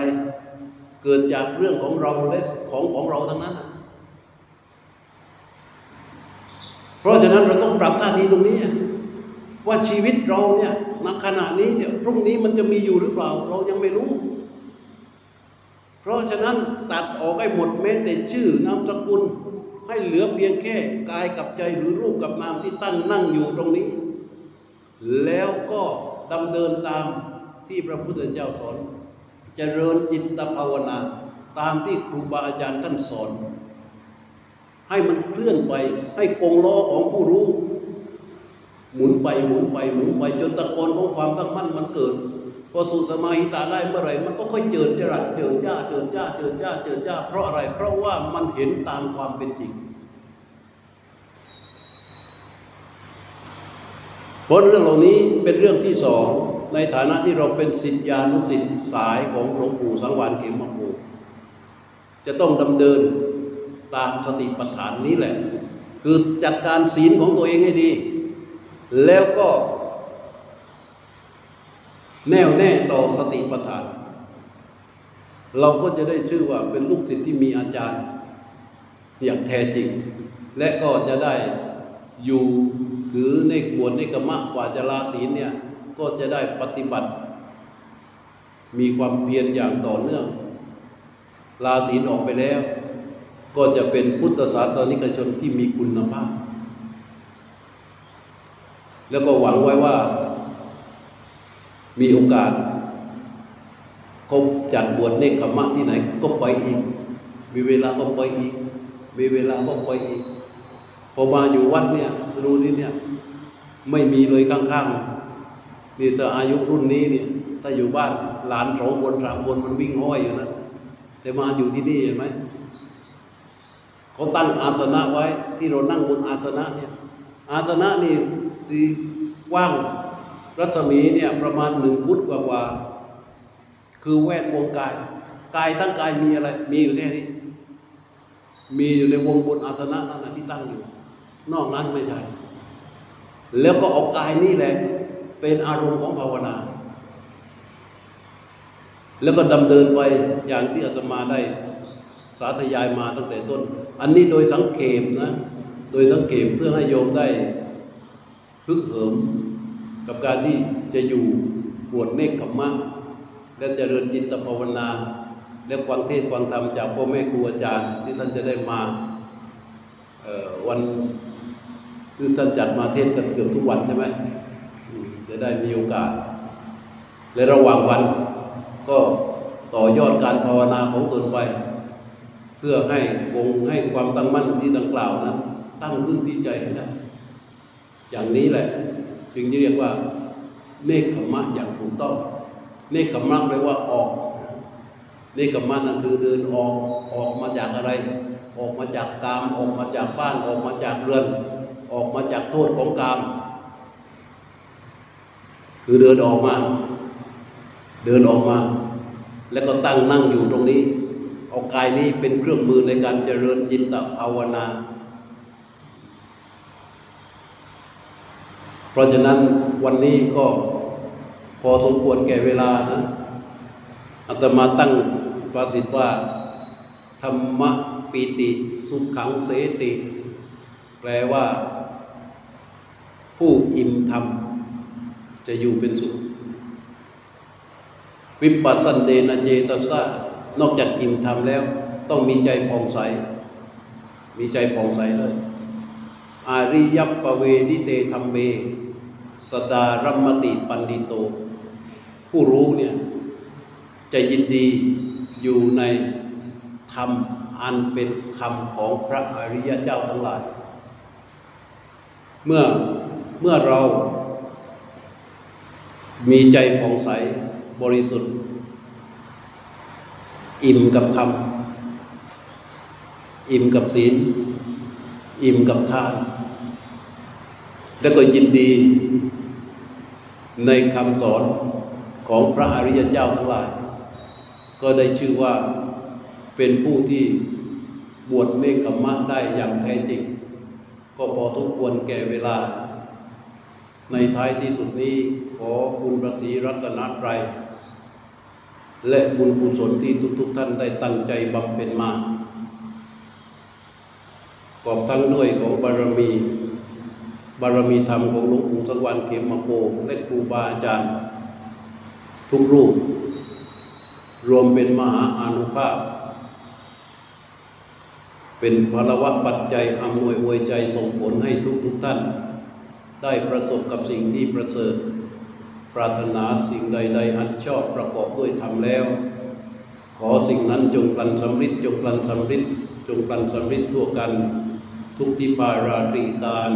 เกิดจากเรื่องของเราและของของเราทั้งนั้น เพ ราะฉะนั้นเราต้องปรับท่าทีตรงนี้ว่าชีวิตเราเนี่ยณขณะนี้เนี่ยพรุ่งนี้มันจะมีอยู่หรือเปล่า เรายังไม่รู้ เพราะฉะนั้นตัดออกให้หมดแม้แต่ชื่อนามสกุล ให้เหลือเพียงแค่กายกับใจหรือรูปกับนามที่ตั้งนั่งอยู่ตรงนี้ แล้วก็ดำเนินตามที่พระพุทธเจ้าสอนจเจริญจิตภาวนา ตามที่ครูบาอาจารย์ท่านสอน ให้มันเคลื่อนไป ให้กงล้อของผู้รู้ หมุนไปหมุนไปหมุนไปจนตะกอนของความตั้งมั่นมันเกิดพอสู่สมาหิตาได้เมื่อไรมันก็ค่อยเจิดจรัสเจิดจ้าเจิดจ้าเจิดจ้าเจิดจ้าเพราะอะไร เพราะว่ามันเห็นตามความเป็นจริงเพราะเรื่องเหล่านี้เป็นเรื่องที่สองในฐานะที่เราเป็นสิทธิานุสิทธิ์สายของหลวงปู่สังวานเขมโกจะต้องดำเนิน ตามสติปัฏฐานนี้แหละ คือจัดการศีลของตัวเองให้ดี แล้วก็แน่วแน่ต่อสติปัฏฐาน เราก็จะได้ชื่อว่าเป็นลูกศิษย์ที่มีอาจารย์ อย่างแท้จริง และก็จะได้อยู่ถือในขวนในกรรมะกว่าจะลาศีลเนี่ย ก็จะได้ปฏิบัติ มีความเพียรอย่างต่อเนื่อง ลาศีลออกไปแล้ว ก็จะเป็นพุทธศาสนิกชนที่มีคุณภาพ แล้วก็หวังไว้ว่า มีโอกาสคบจัดบวชเนคขมะที่ไหนก็ไปอีก มีเวลาก็ไปอีก มีเวลาก็ไปอีก พอมาอยู่วัดเนี่ยรู้นี่เนี่ย ไม่มีเลยข้างๆนี่แต่อายุรุ่นนี้เนี่ยถ้าอยู่บ้านหลานสองคนสามคนมันวิ่งห้อยอยู่นะแต่มาอยู่ที่นี่เห็นไหม เขาตั้งอาสนะไว้ที่เรานั่งบนอาสนะเนี่ยอาสนะนี่ดีกว้างรัศมีเนี่ยประมาณหนึ่งฟุตกว่าๆคือแวดวงกาย กายทั้งกายมีอะไร มีอยู่แค่นี้ มีอยู่ในวงบนอาสนะนั่นนะที่ตั้งอยู่ นอกนั้นไม่ใช่แล้วก็เอากายนี่แหละ เป็นอารมณ์ของภาวนา แล้วก็ดำเนินไปอย่างที่อาตมาได้ สาธยายมาตั้งแต่ต้น อันนี้โดยสังเขปนะ โดยสังเขปเพื่อให้โยมได้พึกเหิมกับการที่จะอยู่บวชเนกขมมะ และเจริญจิตภาวนา และฟังเทศน์ฟังธรรมจากพ่อแม่ครูอาจารย์ ที่ท่านจะได้มาวันคือท่านจัดมาเทศกันเกือบทุกวันใช่ไหมจะได้มีโอกาส และระหว่างวันก็ต่อยอดการภาวนาของตนไป เพื่อให้คงให้ความตั้งมั่นที่ดังกล่าวนั้นตั้งขึ้นที่ใจให้ได้ อย่างนี้แหละจึงที่เรียกว่า เนคขมมะอย่างถูกต้อง เนคขมมะแปลว่าออก เนคขมะนั่นคือเดินออกออกมาจากอะไร ออกมาจากกามออกมาจากบ้านออกมาจากเรือน ออกมาจากโทษของกาม คือเดินออกมา เดินออกมา แล้วก็ตั้งนั่งอยู่ตรงนี้ เอากายนี้เป็นเครื่องมือในการเจริญจิตตภาวนา เพราะฉะนั้นวันนี้ก็พอสมควรแก่เวลานะอาตมาตั้งประสิทธิ์ว่า ธรรมะปีติสุขขังเสติ แปลว่า ผู้อิ่มธรรม จะอยู่เป็นสุข วิปัสสันเดนเจตสา นอกจากอิ่มธรรมแล้ว ต้องมีใจผ่องใส มีใจผ่องใสเลยอาริยปเวดิเตธรรมเม สดารัมมติปันดิโต ผู้รู้เนี่ยจะยินดีอยู่ในธรรมอันเป็นคำของพระอริยเจ้าทั้งหลาย เมื่อเมื่อเรามีใจผ่องใสบริสุทธิ์ อิ่มกับธรรม อิ่มกับศีล อิ่มกับทาน แล้วก็ยินดีในคำสอนของพระอริยเจ้าทั้งหลาย ก็ได้ชื่อว่าเป็นผู้ที่บวชเนกขมะได้อย่างแท้จริง ก็พอทุกควรแก่เวลา ในท้ายที่สุดนี้ขอคุณพระศรีรัตนตรัย และบุญกุศลที่ทุกๆทท่านได้ตั้งใจบำเพ็ญมาขอบทั้งด้วยของบารมี บารมีธรรมของหลวงปู่สังวานเขมาโกและครูบาอาจารย์ ทุกรูป รวมเป็นมหาอานุภาพ เป็นพลวะปัจจัยอำนวยอวยใจส่งผลให้ทุกทุกท่าน ได้ประสบกับสิ่งที่ประเสริฐ ปรารถนาสิ่งใด ๆ อันชอบประกอบด้วยธรรมแล้ว ขอสิ่งนั้นจงพลันสำริดจงพลันสำริดจงพลันสำริดทั่วกัน ทุกทิพาราตรีการ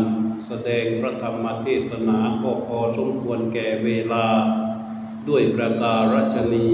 แสดงพระธรรมเทศนาก็พอสมควรแก่เวลา ด้วยประการฉนี